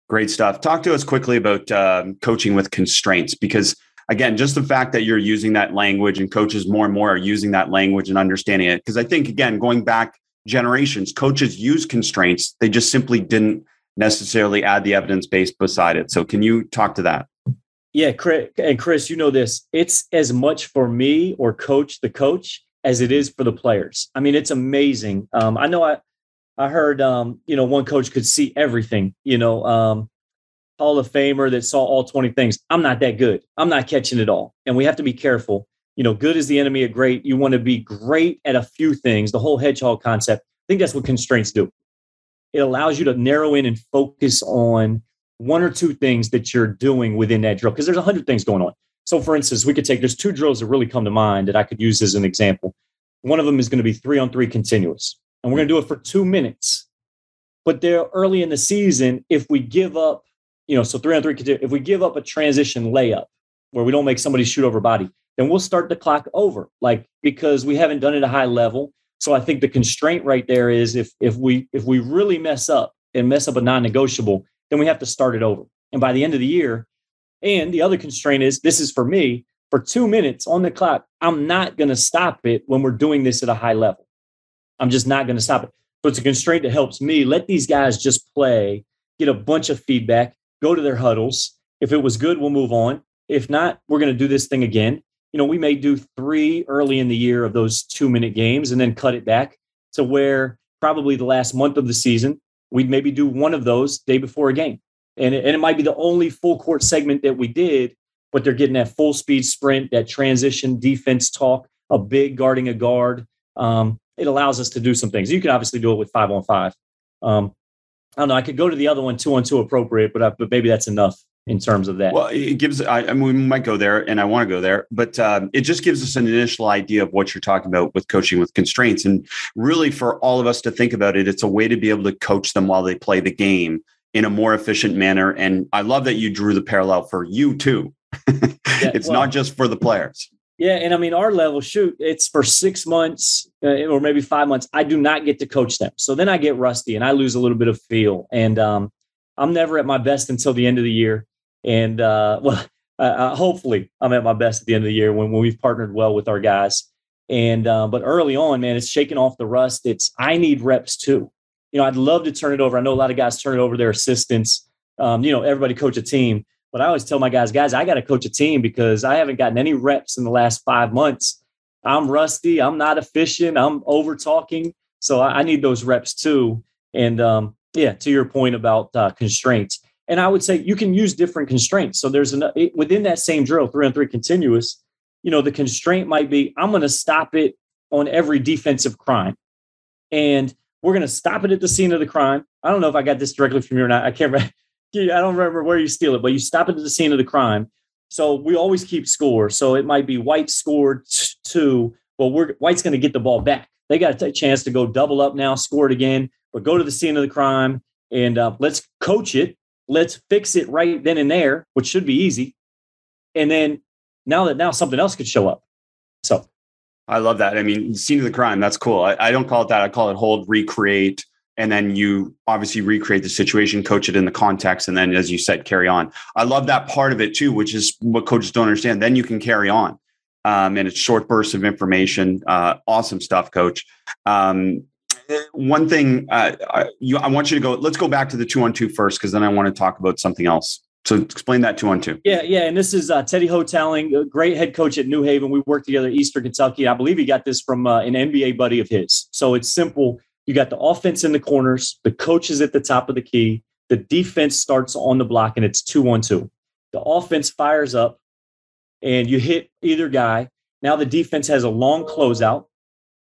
Great stuff. Talk to us quickly about um, coaching with constraints because again, just the fact that you're using that language and coaches more and more are using that language and understanding it. Because I think, again, going back generations, coaches use constraints. They just simply didn't necessarily add the evidence base beside it. So, can you talk to that? Yeah, Chris, and Chris, you know this. It's as much for me or coach the coach as it is for the players. I mean, it's amazing. Um, I know I I heard um, you know one coach could see everything. You know, um, Hall of Famer that saw all 20 things. I'm not that good. I'm not catching it all. And we have to be careful. You know, good is the enemy of great. You want to be great at a few things, the whole hedgehog concept. I think that's what constraints do. It allows you to narrow in and focus on one or two things that you're doing within that drill because there's a hundred things going on. So, for instance, we could take there's two drills that really come to mind that I could use as an example. One of them is going to be three on three continuous, and we're going to do it for two minutes. But there early in the season, if we give up you know, so three on three, if we give up a transition layup where we don't make somebody shoot over body, then we'll start the clock over, like because we haven't done it at a high level. So I think the constraint right there is if if we if we really mess up and mess up a non-negotiable, then we have to start it over. And by the end of the year, and the other constraint is this is for me for two minutes on the clock. I'm not going to stop it when we're doing this at a high level. I'm just not going to stop it. So it's a constraint that helps me let these guys just play, get a bunch of feedback, go to their huddles. If it was good, we'll move on. If not, we're going to do this thing again. You know, we may do three early in the year of those two minute games and then cut it back to where probably the last month of the season, we'd maybe do one of those day before a game. And it, and it might be the only full court segment that we did, but they're getting that full speed sprint, that transition defense talk, a big guarding a guard. Um, it allows us to do some things. You can obviously do it with five on five. Um, I don't know. I could go to the other one, two on two appropriate, but I, but maybe that's enough in terms of that. Well, it gives. I, I mean, we might go there, and I want to go there, but um, it just gives us an initial idea of what you're talking about with coaching with constraints, and really for all of us to think about it, it's a way to be able to coach them while they play the game in a more efficient manner. And I love that you drew the parallel for you too. yeah, it's well, not just for the players. Yeah, and I mean our level, shoot, it's for six months uh, or maybe five months. I do not get to coach them, so then I get rusty and I lose a little bit of feel, and um, I'm never at my best until the end of the year. And uh, well, uh, hopefully, I'm at my best at the end of the year when, when we've partnered well with our guys. And uh, but early on, man, it's shaking off the rust. It's I need reps too. You know, I'd love to turn it over. I know a lot of guys turn it over their assistants. Um, you know, everybody coach a team but I always tell my guys, guys, I got to coach a team because I haven't gotten any reps in the last five months. I'm rusty. I'm not efficient. I'm over talking. So I, I, need those reps too. And um, yeah, to your point about uh, constraints. And I would say you can use different constraints. So there's an it, within that same drill, three on three continuous. You know, the constraint might be I'm going to stop it on every defensive crime, and we're going to stop it at the scene of the crime. I don't know if I got this directly from you or not. I can't remember. I don't remember where you steal it, but you stop it at the scene of the crime. So we always keep score. So it might be White scored two. but we're White's going to get the ball back. They got a chance to go double up now, score it again, but go to the scene of the crime and uh, let's coach it. Let's fix it right then and there, which should be easy. And then now that now something else could show up. So I love that. I mean, scene of the crime, that's cool. I, I don't call it that. I call it hold, recreate, and then you obviously recreate the situation, coach it in the context, and then, as you said, carry on. I love that part of it too, which is what coaches don't understand. Then you can carry on, um, and it's short bursts of information. Uh, awesome stuff, coach. Um, one thing uh, I, you, I want you to go. Let's go back to the two on two first, because then I want to talk about something else. So explain that two on two. Yeah, yeah. And this is uh, Teddy Hotaling, a great head coach at New Haven. We worked together Eastern Kentucky. I believe he got this from uh, an NBA buddy of his. So it's simple. You got the offense in the corners, the coach is at the top of the key, the defense starts on the block, and it's two on two. The offense fires up, and you hit either guy. Now the defense has a long closeout.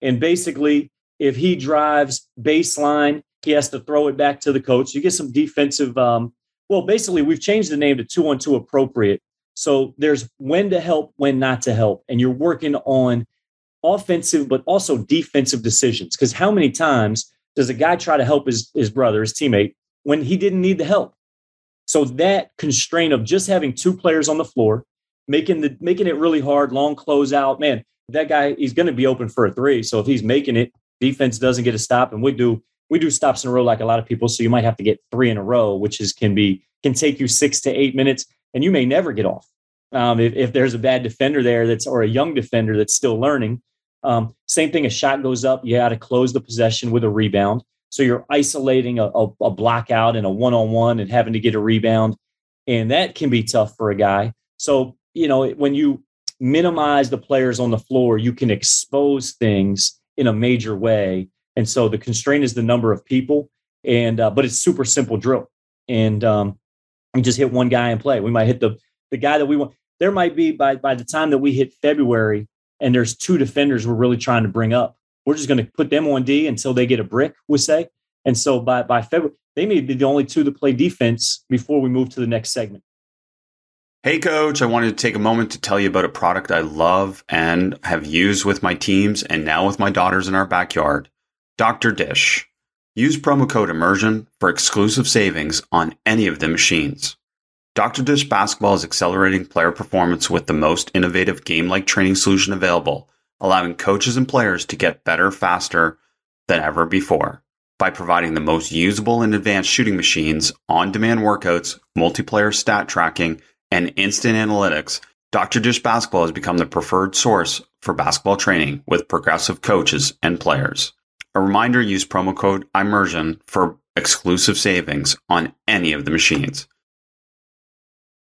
And basically, if he drives baseline, he has to throw it back to the coach. You get some defensive um, Well, basically, we've changed the name to two on two appropriate. So there's when to help, when not to help. And you're working on offensive, but also defensive decisions. Because how many times does a guy try to help his, his brother, his teammate, when he didn't need the help? So that constraint of just having two players on the floor, making the making it really hard, long closeout, man, that guy he's going to be open for a three. So if he's making it, defense doesn't get a stop, and we do we do stops in a row like a lot of people. So you might have to get three in a row, which is can be can take you six to eight minutes, and you may never get off. Um, if, if there's a bad defender there that's or a young defender that's still learning. Um, same thing, a shot goes up, you got to close the possession with a rebound. So you're isolating a, a, a and a one on one and having to get a rebound. And that can be tough for a guy. So, you know, when you minimize the players on the floor, you can expose things in a major way. And so the constraint is the number of people. And, uh, but it's super simple drill. And um, you just hit one guy and play. We might hit the, the guy that we want. There might be by, by the time that we hit February and there's two defenders we're really trying to bring up we're just going to put them on D until they get a brick, we say. And so by, by February, they may be the only two to play defense before we move to the next segment. Hey, coach, I wanted to take a moment to tell you about a product I love and have used with my teams and now with my daughters in our backyard Dr. Dish. Use promo code immersion for exclusive savings on any of the machines. Dr. Dish Basketball is accelerating player performance with the most innovative game like training solution available allowing coaches and players to get better faster than ever before by providing the most usable and advanced shooting machines, on demand workouts, multiplayer stat tracking, and instant analytics. Dr. Dish Basketball has become the preferred source for basketball training with progressive coaches and players. A reminder use promo code IMMERSION for exclusive savings on any of the machines.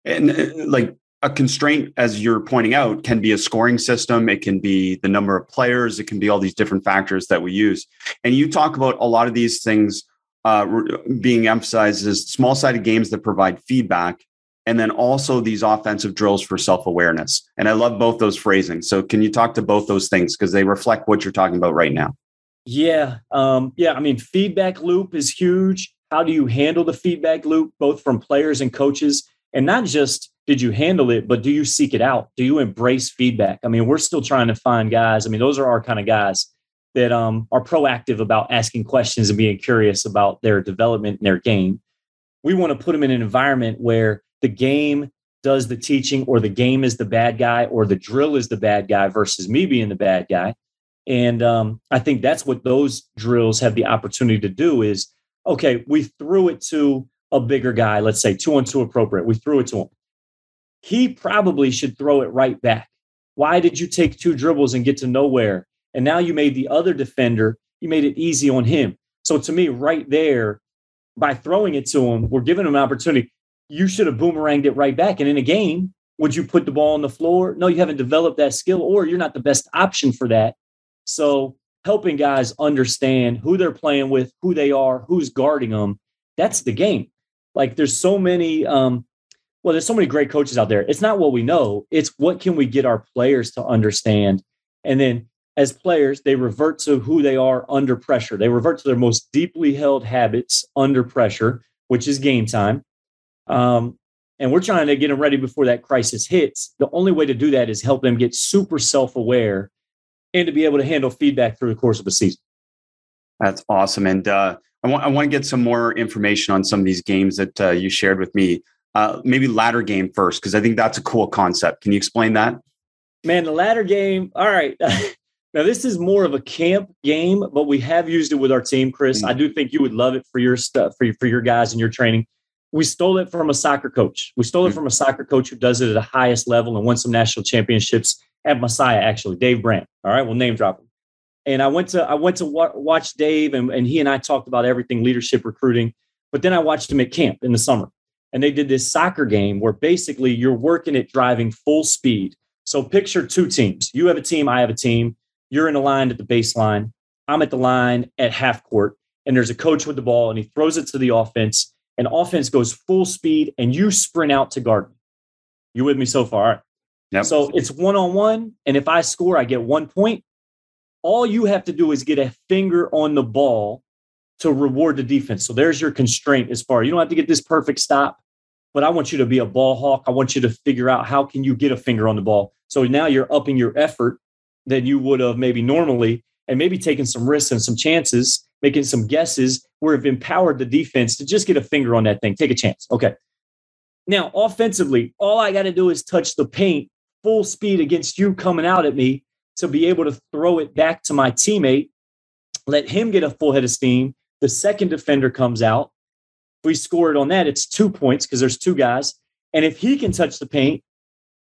And uh, like a constraint, as you're pointing out, can be a scoring system. It can be the number of players. It can be all these different factors that we use. And you talk about a lot of these things uh, being emphasized as small sided games that provide feedback. And then also these offensive drills for self awareness. And I love both those phrasing. So, can you talk to both those things because they reflect what you're talking about right now? Yeah. Um, yeah. I mean, feedback loop is huge. How do you handle the feedback loop, both from players and coaches? And not just did you handle it, but do you seek it out? Do you embrace feedback? I mean, we're still trying to find guys. I mean, those are our kind of guys that um, are proactive about asking questions and being curious about their development and their game. We want to put them in an environment where the game does the teaching, or the game is the bad guy, or the drill is the bad guy versus me being the bad guy. And um, I think that's what those drills have the opportunity to do is okay, we threw it to a bigger guy, let's say two on two appropriate. We threw it to him he probably should throw it right back. Why did you take two dribbles and get to nowhere? And now you made the other defender, you made it easy on him. So to me, right there, by throwing it to him, we're giving him an opportunity. You should have boomeranged it right back. And in a game, would you put the ball on the floor? No, you haven't developed that skill, or you're not the best option for that. So helping guys understand who they're playing with, who they are, who's guarding them, that's the game. Like there's so many um, well, there's so many great coaches out there. It's not what we know, it's what can we get our players to understand. And then as players, they revert to who they are under pressure. They revert to their most deeply held habits under pressure, which is game time. Um, and we're trying to get them ready before that crisis hits. The only way to do that is help them get super self aware and to be able to handle feedback through the course of a season. That's awesome. And uh, I, want, I want to get some more information on some of these games that uh, you shared with me uh, maybe ladder game first because I think that's a cool concept. Can you explain that? Man, the ladder game. All right. now this is more of a camp game, but we have used it with our team, Chris. Mm-hmm. I do think you would love it for your stuff for your, for your guys and your training. We stole it from a soccer coach. We stole it mm-hmm. from a soccer coach who does it at the highest level and won some national championships at Messiah. Actually, Dave Brandt. All right, we'll name drop him. And I went to I went to wa- watch Dave, and, and he and I talked about everything leadership recruiting. But then I watched him at camp in the summer and they did this soccer game where basically you're working at driving full speed. So picture two teams. You have a team, I have a team. You're in a line at the baseline. I'm at the line at half court, and there's a coach with the ball, and he throws it to the offense, and offense goes full speed, and you sprint out to guard me. You with me so far? Yep. So it's one on one, and if I score, I get one point. All you have to do is get a finger on the ball to reward the defense. So there's your constraint as far. You don't have to get this perfect stop but I want you to be a ball hawk. I want you to figure out how can you get a finger on the ball. So now you're upping your effort than you would have maybe normally, and maybe taking some risks and some chances, making some guesses where have empowered the defense to just get a finger on that thing, take a chance. Okay. Now, offensively, all I got to do is touch the paint full speed against you coming out at me to be able to throw it back to my teammate, let him get a full head of steam. The second defender comes out. If we score it on that, it's two points because there's two guys. And if he can touch the paint,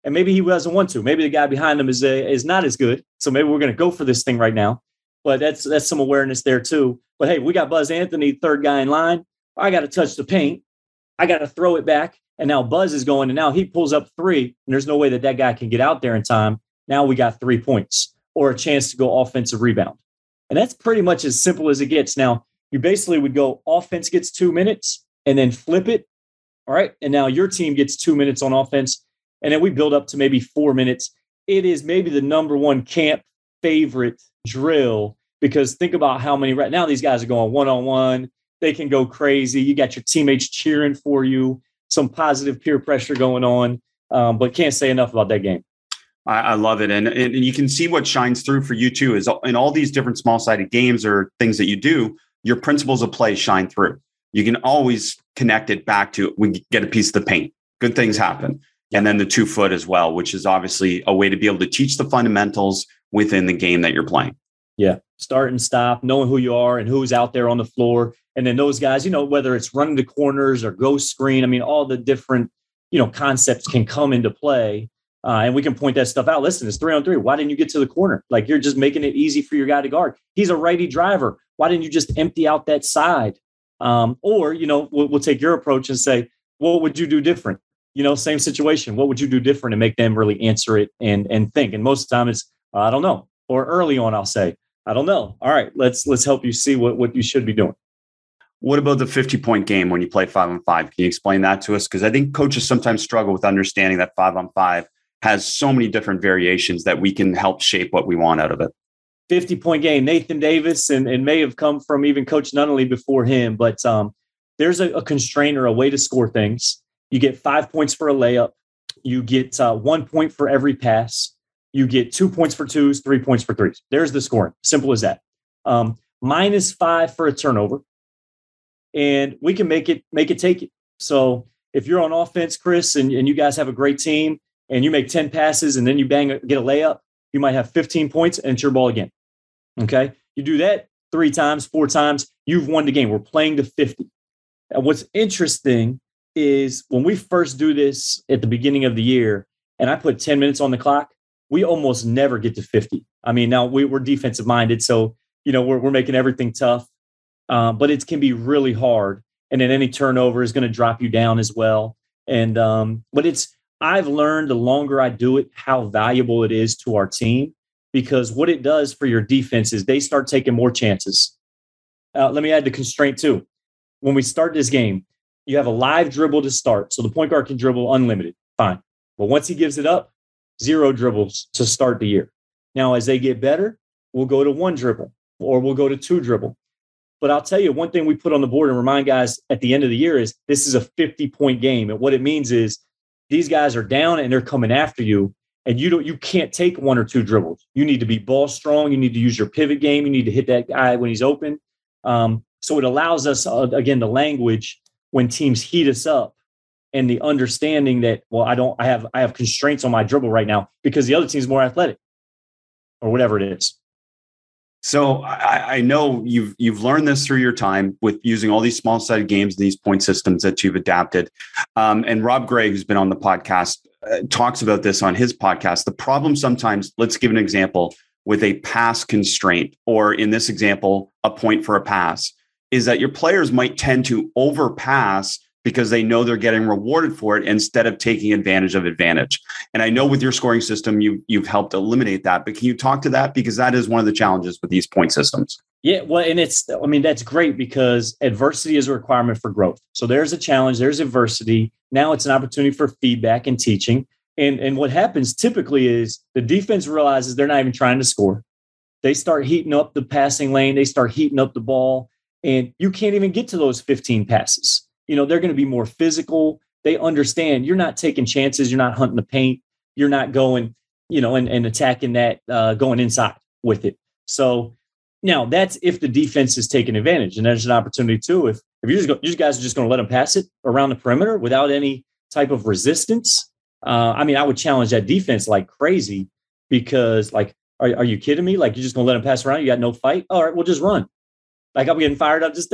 and maybe he doesn't want to, maybe the guy behind him is uh, is not as good. So maybe we're going to go for this thing right now. But that's that's some awareness there too. But hey, we got Buzz Anthony, third guy in line. I got to touch the paint. I got to throw it back. And now Buzz is going, and now he pulls up three, and there's no way that that guy can get out there in time. Now we got three points or a chance to go offensive rebound. And that's pretty much as simple as it gets. Now, you basically would go offense gets two minutes and then flip it. All right. And now your team gets two minutes on offense. And then we build up to maybe four minutes. It is maybe the number one camp favorite drill because think about how many right now these guys are going one on one. They can go crazy. You got your teammates cheering for you some positive peer pressure going on. Um, but can't say enough about that game. I, I love it, and, and you can see what shines through for you too is in all these different small sided games or things that you do. Your principles of play shine through. You can always connect it back to we get a piece of the paint. Good things happen, and then the two foot as well, which is obviously a way to be able to teach the fundamentals within the game that you're playing. Yeah, start and stop, knowing who you are and who's out there on the floor, and then those guys, you know, whether it's running the corners or ghost screen, I mean, all the different, you know, concepts can come into play. Uh, and we can point that stuff out. Listen, it's three on three. Why didn't you get to the corner? Like you're just making it easy for your guy to guard. He's a righty driver. Why didn't you just empty out that side? Um, or, you know, we'll, we'll take your approach and say, what would you do different? You know, same situation. What would you do different and make them really answer it and and think? And most of the time it's, I don't know. Or early on, I'll say, I don't know. All right, let's let's help you see what, what you should be doing. What about the 50 point game when you play five on five? Can you explain that to us? Because I think coaches sometimes struggle with understanding that five on five has so many different variations that we can help shape what we want out of it. 50 point game. Nathan Davis and, and may have come from even Coach Nunnally before him, but um, there's a, a constraint or a way to score things. You get five points for a layup. You get uh, one point for every pass. You get two points for twos, three points for threes. There's the scoring. Simple as that. Um, minus five for a turnover and we can make it make it take it. So if you're on offense, Chris, and, and you guys have a great team and you make 10 passes and then you bang get a layup, you might have 15 points and it's your ball again. Okay. You do that three times, four times, you've won the game. We're playing to 50. And what's interesting is when we first do this at the beginning of the year and I put 10 minutes on the clock, we almost never get to 50. I mean, now we, are defensive minded. So, you know, we're, we're making everything tough um, but it can be really hard. And then any turnover is going to drop you down as well. And um, but it's I've learned the longer I do it how valuable it is to our team because what it does for your defense is they start taking more chances. Uh, let me add the constraint too. When we start this game, you have a live dribble to start, so the point guard can dribble unlimited. Fine, but once he gives it up, zero dribbles to start the year. Now, as they get better, we'll go to one dribble or we'll go to two dribble. But I'll tell you one thing we put on the board and remind guys at the end of the year is this is a 50 point game. And what it means is these guys are down and they're coming after you. And you don't you can't take one or two dribbles. You need to be ball strong. You need to use your pivot game. You need to hit that guy when he's open. Um, so it allows us uh, again the language when teams heat us up and the understanding that well I don't I have I have constraints on my dribble right now because the other team's more athletic or whatever it is. So I, I, know you've you've learned this through your time with using all these small sided games, these point systems that you've adapted. Um, and Rob Gray, who's been on the podcast, uh, talks about this on his podcast. The problem sometimes, let's give an example with a pass constraint, or in this example, a point for a pass, is that your players might tend to overpass because they know they're getting rewarded for it instead of taking advantage of advantage. And I know with your scoring system, you you've helped eliminate that. But can you talk to that because that is one of the challenges with these point systems? Yeah, well, and it's I mean that's great because adversity is a requirement for growth. So there's a challenge, there's adversity. Now it's an opportunity for feedback and teaching. And and what happens typically is the defense realizes they're not even trying to score. They start heating up the passing lane, they start heating up the ball, and you can't even get to those 15 passes you know, they're going to be more physical. they understand you're not taking chances, you're not hunting the paint, you're not going, you know, and, and attacking that, uh, going inside with it. So now that's if the defense is taking advantage, and there's an opportunity too. If if you just go, you guys are just going to let them pass it around the perimeter without any type of resistance. Uh, I mean, I would challenge that defense like crazy because, like, are, are you kidding me? Like, you're just going to let them pass around? You got no fight? All right, we'll just run. Like, I'm getting fired up just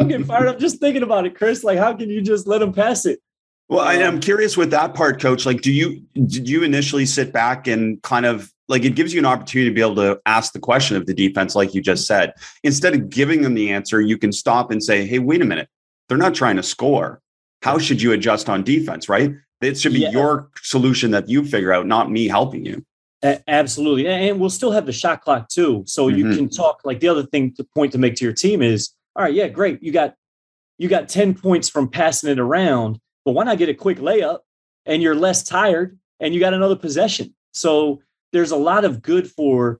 I'm getting fired up just thinking about it, Chris. Like, how can you just let them pass it? Well, I, am curious with that part, Coach. Like, do you did you initially sit back and kind of like it gives you an opportunity to be able to ask the question of the defense, like you just said. Instead of giving them the answer, you can stop and say, hey, wait a minute. They're not trying to score. How should you adjust on defense, right? It should be yeah. your solution that you figure out, not me helping you. absolutely. And we'll still have the shot clock too. So mm-hmm. you can talk like the other thing to point to make to your team is, all right, yeah, great. You got you got 10 points from passing it around, but why not get a quick layup and you're less tired and you got another possession? So there's a lot of good for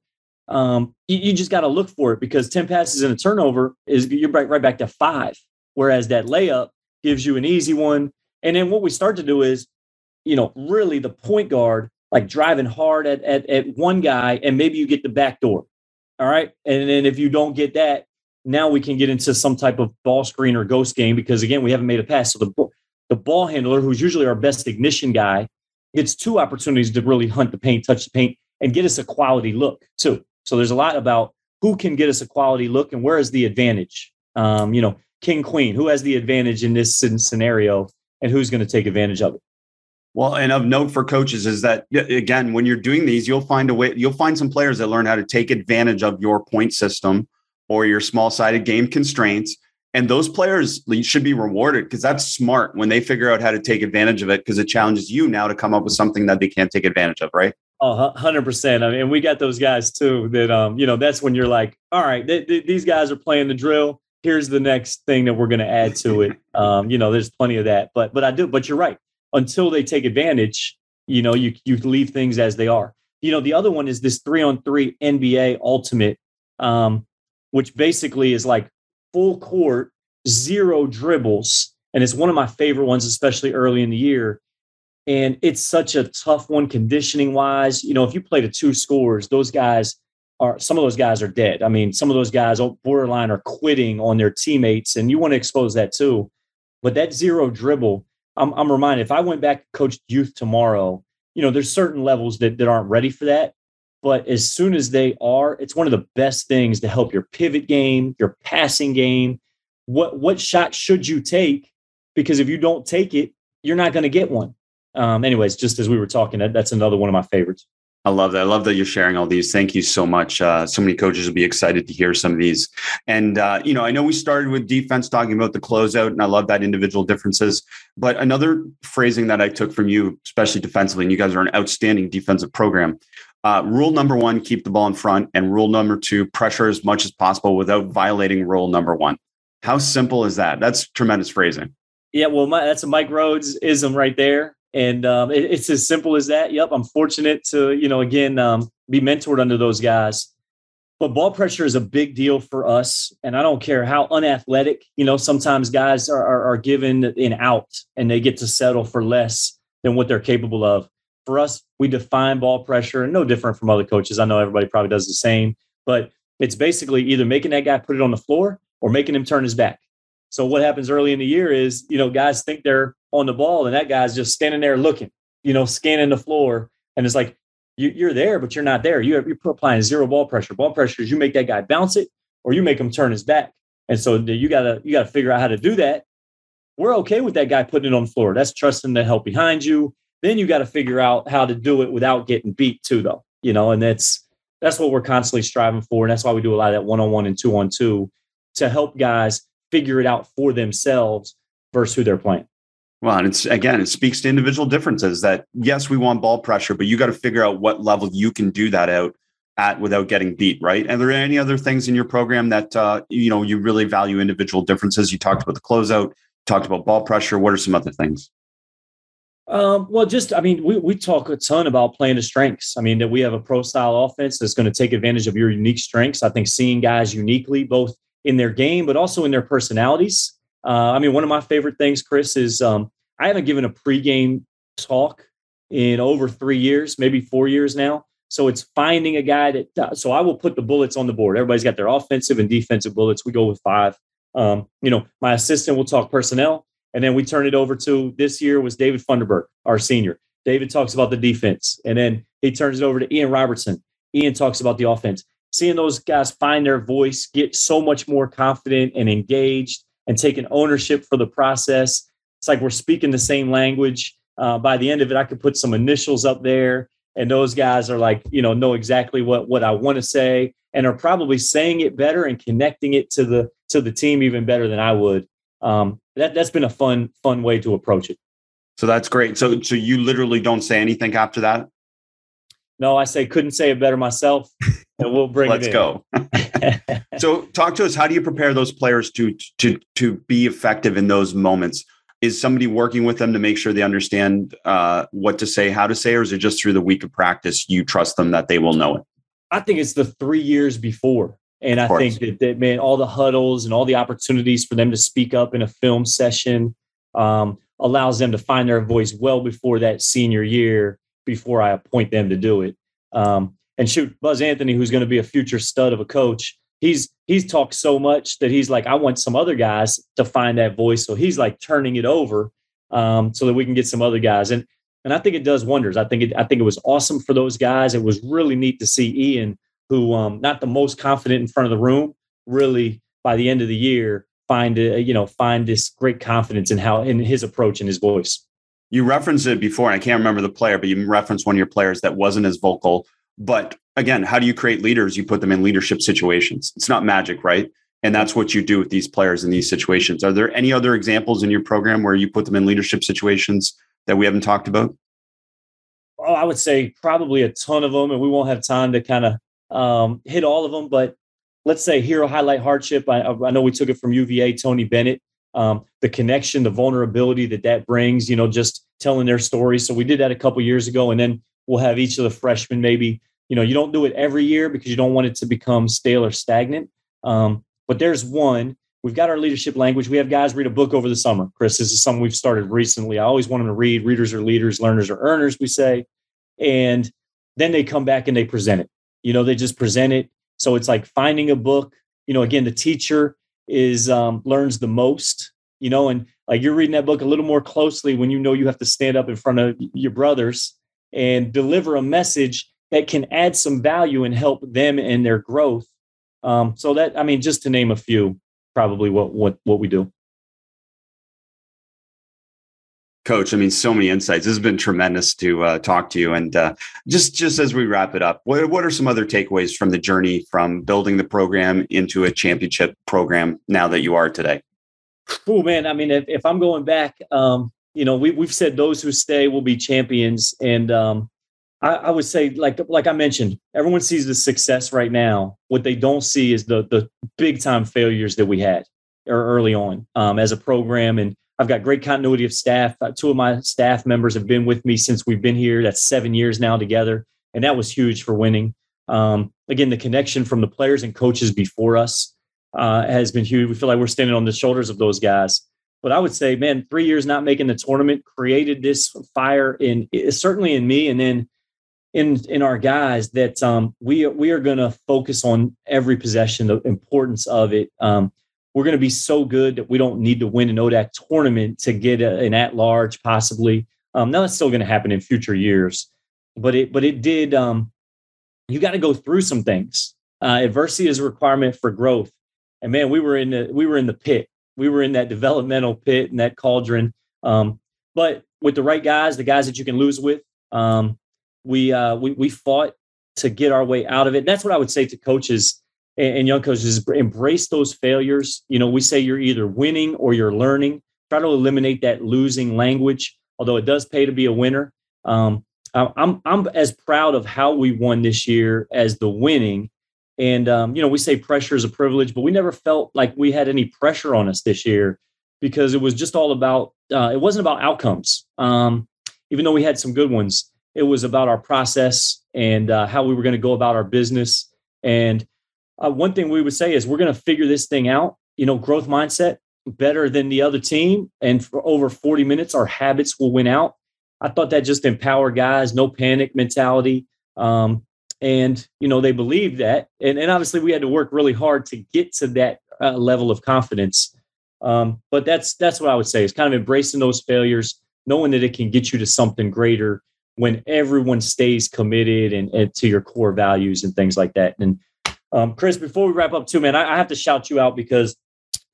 um, you, you just got to look for it because 10 passes and a turnover is you're right, right back to five. Whereas that layup gives you an easy one. And then what we start to do is, you know, really the point guard, like driving hard at, at, at one guy, and maybe you get the back door. All right. And then if you don't get that, now we can get into some type of ball screen or ghost game because again, we haven't made a pass. So the, the ball handler, who's usually our best ignition guy, gets two opportunities to really hunt the paint, touch the paint, and get us a quality look too. So there's a lot about who can get us a quality look and where is the advantage. Um, you know, king queen, who has the advantage in this scenario, and who's going to take advantage of it. Well, and of note for coaches is that again, when you're doing these, you'll find a way. You'll find some players that learn how to take advantage of your point system or your small-sided game constraints and those players should be rewarded because that's smart when they figure out how to take advantage of it because it challenges you now to come up with something that they can't take advantage of, right? Oh, 100%. I mean, we got those guys too that, um, you know, that's when you're like, all right, th- th- these guys are playing the drill. Here's the next thing that we're going to add to it. Um, you know, there's plenty of that, but, but I do, but you're right. Until they take advantage, you know, you, you leave things as they are. You know, the other one is this three on three NBA ultimate, um, which basically is like full court, zero dribbles. And it's one of my favorite ones, especially early in the year. And it's such a tough one conditioning wise. You know, if you play to two scores, those guys are some of those guys are dead. I mean, some of those guys borderline are quitting on their teammates, and you want to expose that too. But that zero dribble, I'm, I'm reminded if I went back coach youth tomorrow, you know, there's certain levels that, that aren't ready for that. But as soon as they are, it's one of the best things to help your pivot game, your passing game. What what shot should you take? Because if you don't take it, you're not going to get one. Um, anyways, just as we were talking, that, that's another one of my favorites. I love that. I love that you're sharing all these. Thank you so much. Uh, so many coaches will be excited to hear some of these. And, uh, you know, I know we started with defense talking about the closeout, and I love that individual differences. But another phrasing that I took from you, especially defensively, and you guys are an outstanding defensive program, uh, rule number one, keep the ball in front. And rule number two, pressure as much as possible without violating rule number one. How simple is that? That's tremendous phrasing. Yeah, well, my, that's a Mike Rhoades ism right there. And um, it, it's as simple as that. Yep, I'm fortunate to, you know, again, um, be mentored under those guys. But ball pressure is a big deal for us. And I don't care how unathletic, you know, sometimes guys are, are, are given an out and they get to settle for less than what they're capable of for us, we define ball pressure and no different from other coaches. I know everybody probably does the same, but it's basically either making that guy put it on the floor or making him turn his back. So what happens early in the year is, you know, guys think they're on the ball and that guy's just standing there looking, you know, scanning the floor. And it's like, you, are there, but you're not there. You're, you're applying zero ball pressure. Ball pressure is you make that guy bounce it or you make him turn his back. And so you gotta, you gotta figure out how to do that. We're okay with that guy putting it on the floor. That's trusting the help behind you. Then you got to figure out how to do it without getting beat too, though. You know, and that's that's what we're constantly striving for, and that's why we do a lot of that one on one and two on two to help guys figure it out for themselves versus who they're playing. Well, and it's again, it speaks to individual differences that yes, we want ball pressure, but you got to figure out what level you can do that out at without getting beat, right? Are there any other things in your program that uh, you know you really value individual differences? You talked about the closeout, talked about ball pressure. What are some other things? Um, well, just I mean, we we talk a ton about playing to strengths. I mean, that we have a pro style offense that's going to take advantage of your unique strengths. I think seeing guys uniquely, both in their game but also in their personalities. Uh, I mean, one of my favorite things, Chris, is um, I haven't given a pregame talk in over three years, maybe four years now. So it's finding a guy that. So I will put the bullets on the board. Everybody's got their offensive and defensive bullets. We go with five. Um, you know, my assistant will talk personnel, and then we turn it over to this year was David Funderburk, our senior. David talks about the defense, and then he turns it over to Ian Robertson. Ian talks about the offense. Seeing those guys find their voice, get so much more confident and engaged, and taking ownership for the process. It's like we're speaking the same language. Uh, by the end of it, I could put some initials up there, and those guys are like, you know, know exactly what what I want to say, and are probably saying it better and connecting it to the to the team even better than I would. Um, that that's been a fun fun way to approach it. So that's great. So so you literally don't say anything after that? No, I say couldn't say it better myself, and we'll bring Let's go. so talk to us. How do you prepare those players to to to be effective in those moments? Is somebody working with them to make sure they understand uh, what to say, how to say, or is it just through the week of practice you trust them that they will know it? I think it's the three years before. And I think that, that, man, all the huddles and all the opportunities for them to speak up in a film session, um, allows them to find their voice well before that senior year before I appoint them to do it. Um, and shoot, Buzz Anthony, who's going to be a future stud of a coach, he's he's talked so much that he's like, I want some other guys to find that voice. So he's like turning it over um, so that we can get some other guys. And and I think it does wonders. I think it I think it was awesome for those guys. It was really neat to see Ian, who um, not the most confident in front of the room, really by the end of the year find a, you know find this great confidence in how in his approach and his voice. You referenced it before, and I can't remember the player, but you referenced one of your players that wasn't as vocal. But again, how do you create leaders? You put them in leadership situations. It's not magic, right? And that's what you do with these players in these situations. Are there any other examples in your program where you put them in leadership situations that we haven't talked about? Oh, I would say probably a ton of them, and we won't have time to kind of um, hit all of them. But let's say hero highlight hardship. I, I know we took it from UVA, Tony Bennett. Um, the connection, the vulnerability that that brings, you know, just telling their story. So we did that a couple years ago, and then we'll have each of the freshmen maybe. You know, you don't do it every year because you don't want it to become stale or stagnant. Um, but there's one. We've got our leadership language. We have guys read a book over the summer. Chris, this is something we've started recently. I always want them to read. Readers are leaders, learners are earners, we say. And then they come back and they present it. You know, they just present it so it's like finding a book. You know, again, the teacher is um, learns the most. You know, and like you're reading that book a little more closely when you know you have to stand up in front of your brothers and deliver a message that can add some value and help them in their growth. Um, so that I mean, just to name a few, probably what what what we do. Coach, I mean, so many insights. This has been tremendous to uh, talk to you. And uh, just just as we wrap it up, what, what are some other takeaways from the journey from building the program into a championship program now that you are today? Oh man, I mean, if, if I'm going back, um, you know, we we've said those who stay will be champions, and um, I, I would say, like like I mentioned, everyone sees the success right now. What they don't see is the the big time failures that we had early on um, as a program and I've got great continuity of staff. Uh, two of my staff members have been with me since we've been here. That's seven years now together. And that was huge for winning. Um, again, the connection from the players and coaches before us uh, has been huge. We feel like we're standing on the shoulders of those guys. But I would say, man, three years not making the tournament created this fire in certainly in me, and then in in our guys that um, we we are going to focus on every possession, the importance of it. Um, we're going to be so good that we don't need to win an ODAC tournament to get a, an at large, possibly. Um, now that's still going to happen in future years, but it but it did. Um, you got to go through some things. Uh, adversity is a requirement for growth, and man, we were in the we were in the pit. We were in that developmental pit and that cauldron. Um, but with the right guys, the guys that you can lose with, um, we uh, we we fought to get our way out of it. That's what I would say to coaches and, and young coaches embrace those failures. You know, we say you're either winning or you're learning. Try to eliminate that losing language, although it does pay to be a winner. Um, I'm I'm as proud of how we won this year as the winning. And um, you know, we say pressure is a privilege, but we never felt like we had any pressure on us this year because it was just all about. Uh, it wasn't about outcomes, um, even though we had some good ones. It was about our process and uh, how we were going to go about our business. And uh, one thing we would say is we're going to figure this thing out. You know, growth mindset. better than the other team. And for over 40 minutes, our habits will win out. I thought that just empowered guys, no panic mentality. Um, and, you know, they believed that. And, and obviously, we had to work really hard to get to that uh, level of confidence. Um, but that's that's what I would say is kind of embracing those failures, knowing that it can get you to something greater when everyone stays committed and, and to your core values and things like that. And um, Chris, before we wrap up, too, man, I, I have to shout you out because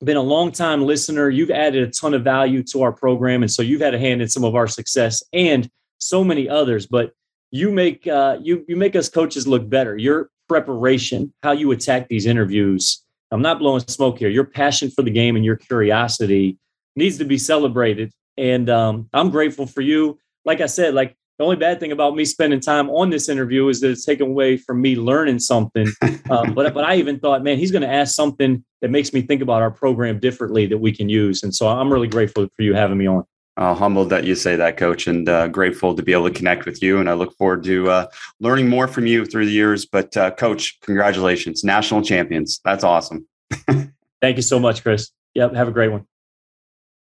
been a long time listener. You've added a ton of value to our program. And so you've had a hand in some of our success and so many others. But you make uh, you you make us coaches look better. Your preparation, how you attack these interviews. I'm not blowing smoke here. Your passion for the game and your curiosity needs to be celebrated. And um, I'm grateful for you. Like I said, like the only bad thing about me spending time on this interview is that it's taken away from me learning something. Um, but but I even thought, man, he's going to ask something that makes me think about our program differently that we can use. And so I'm really grateful for you having me on. Uh, humbled that you say that, Coach, and uh, grateful to be able to connect with you. And I look forward to uh, learning more from you through the years. But, uh, Coach, congratulations, national champions. That's awesome. Thank you so much, Chris. Yep. Have a great one.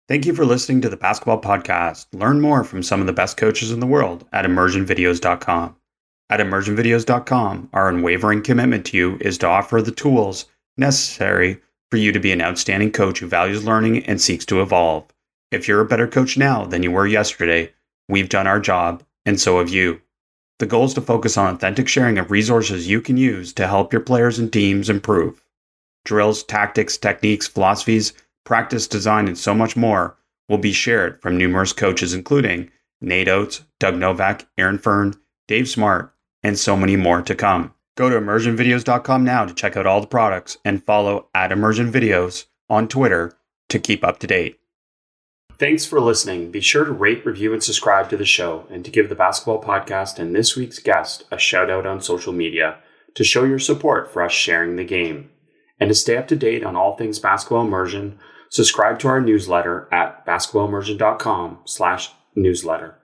Thank you for listening to the Basketball Podcast. Learn more from some of the best coaches in the world at immersionvideos.com. At immersionvideos.com, our unwavering commitment to you is to offer the tools necessary for you to be an outstanding coach who values learning and seeks to evolve. If you're a better coach now than you were yesterday, we've done our job, and so have you. The goal is to focus on authentic sharing of resources you can use to help your players and teams improve. Drills, tactics, techniques, philosophies, practice design, and so much more will be shared from numerous coaches, including Nate Oats, Doug Novak, Aaron Fearne, Dave Smart, and so many more to come. Go to immersionvideos.com now to check out all the products and follow at immersionvideos on Twitter to keep up to date. Thanks for listening. Be sure to rate, review, and subscribe to the show and to give the basketball podcast and this week's guest a shout out on social media to show your support for us sharing the game. And to stay up to date on all things basketball immersion, Subscribe to our newsletter at basketballimmersion.com slash newsletter.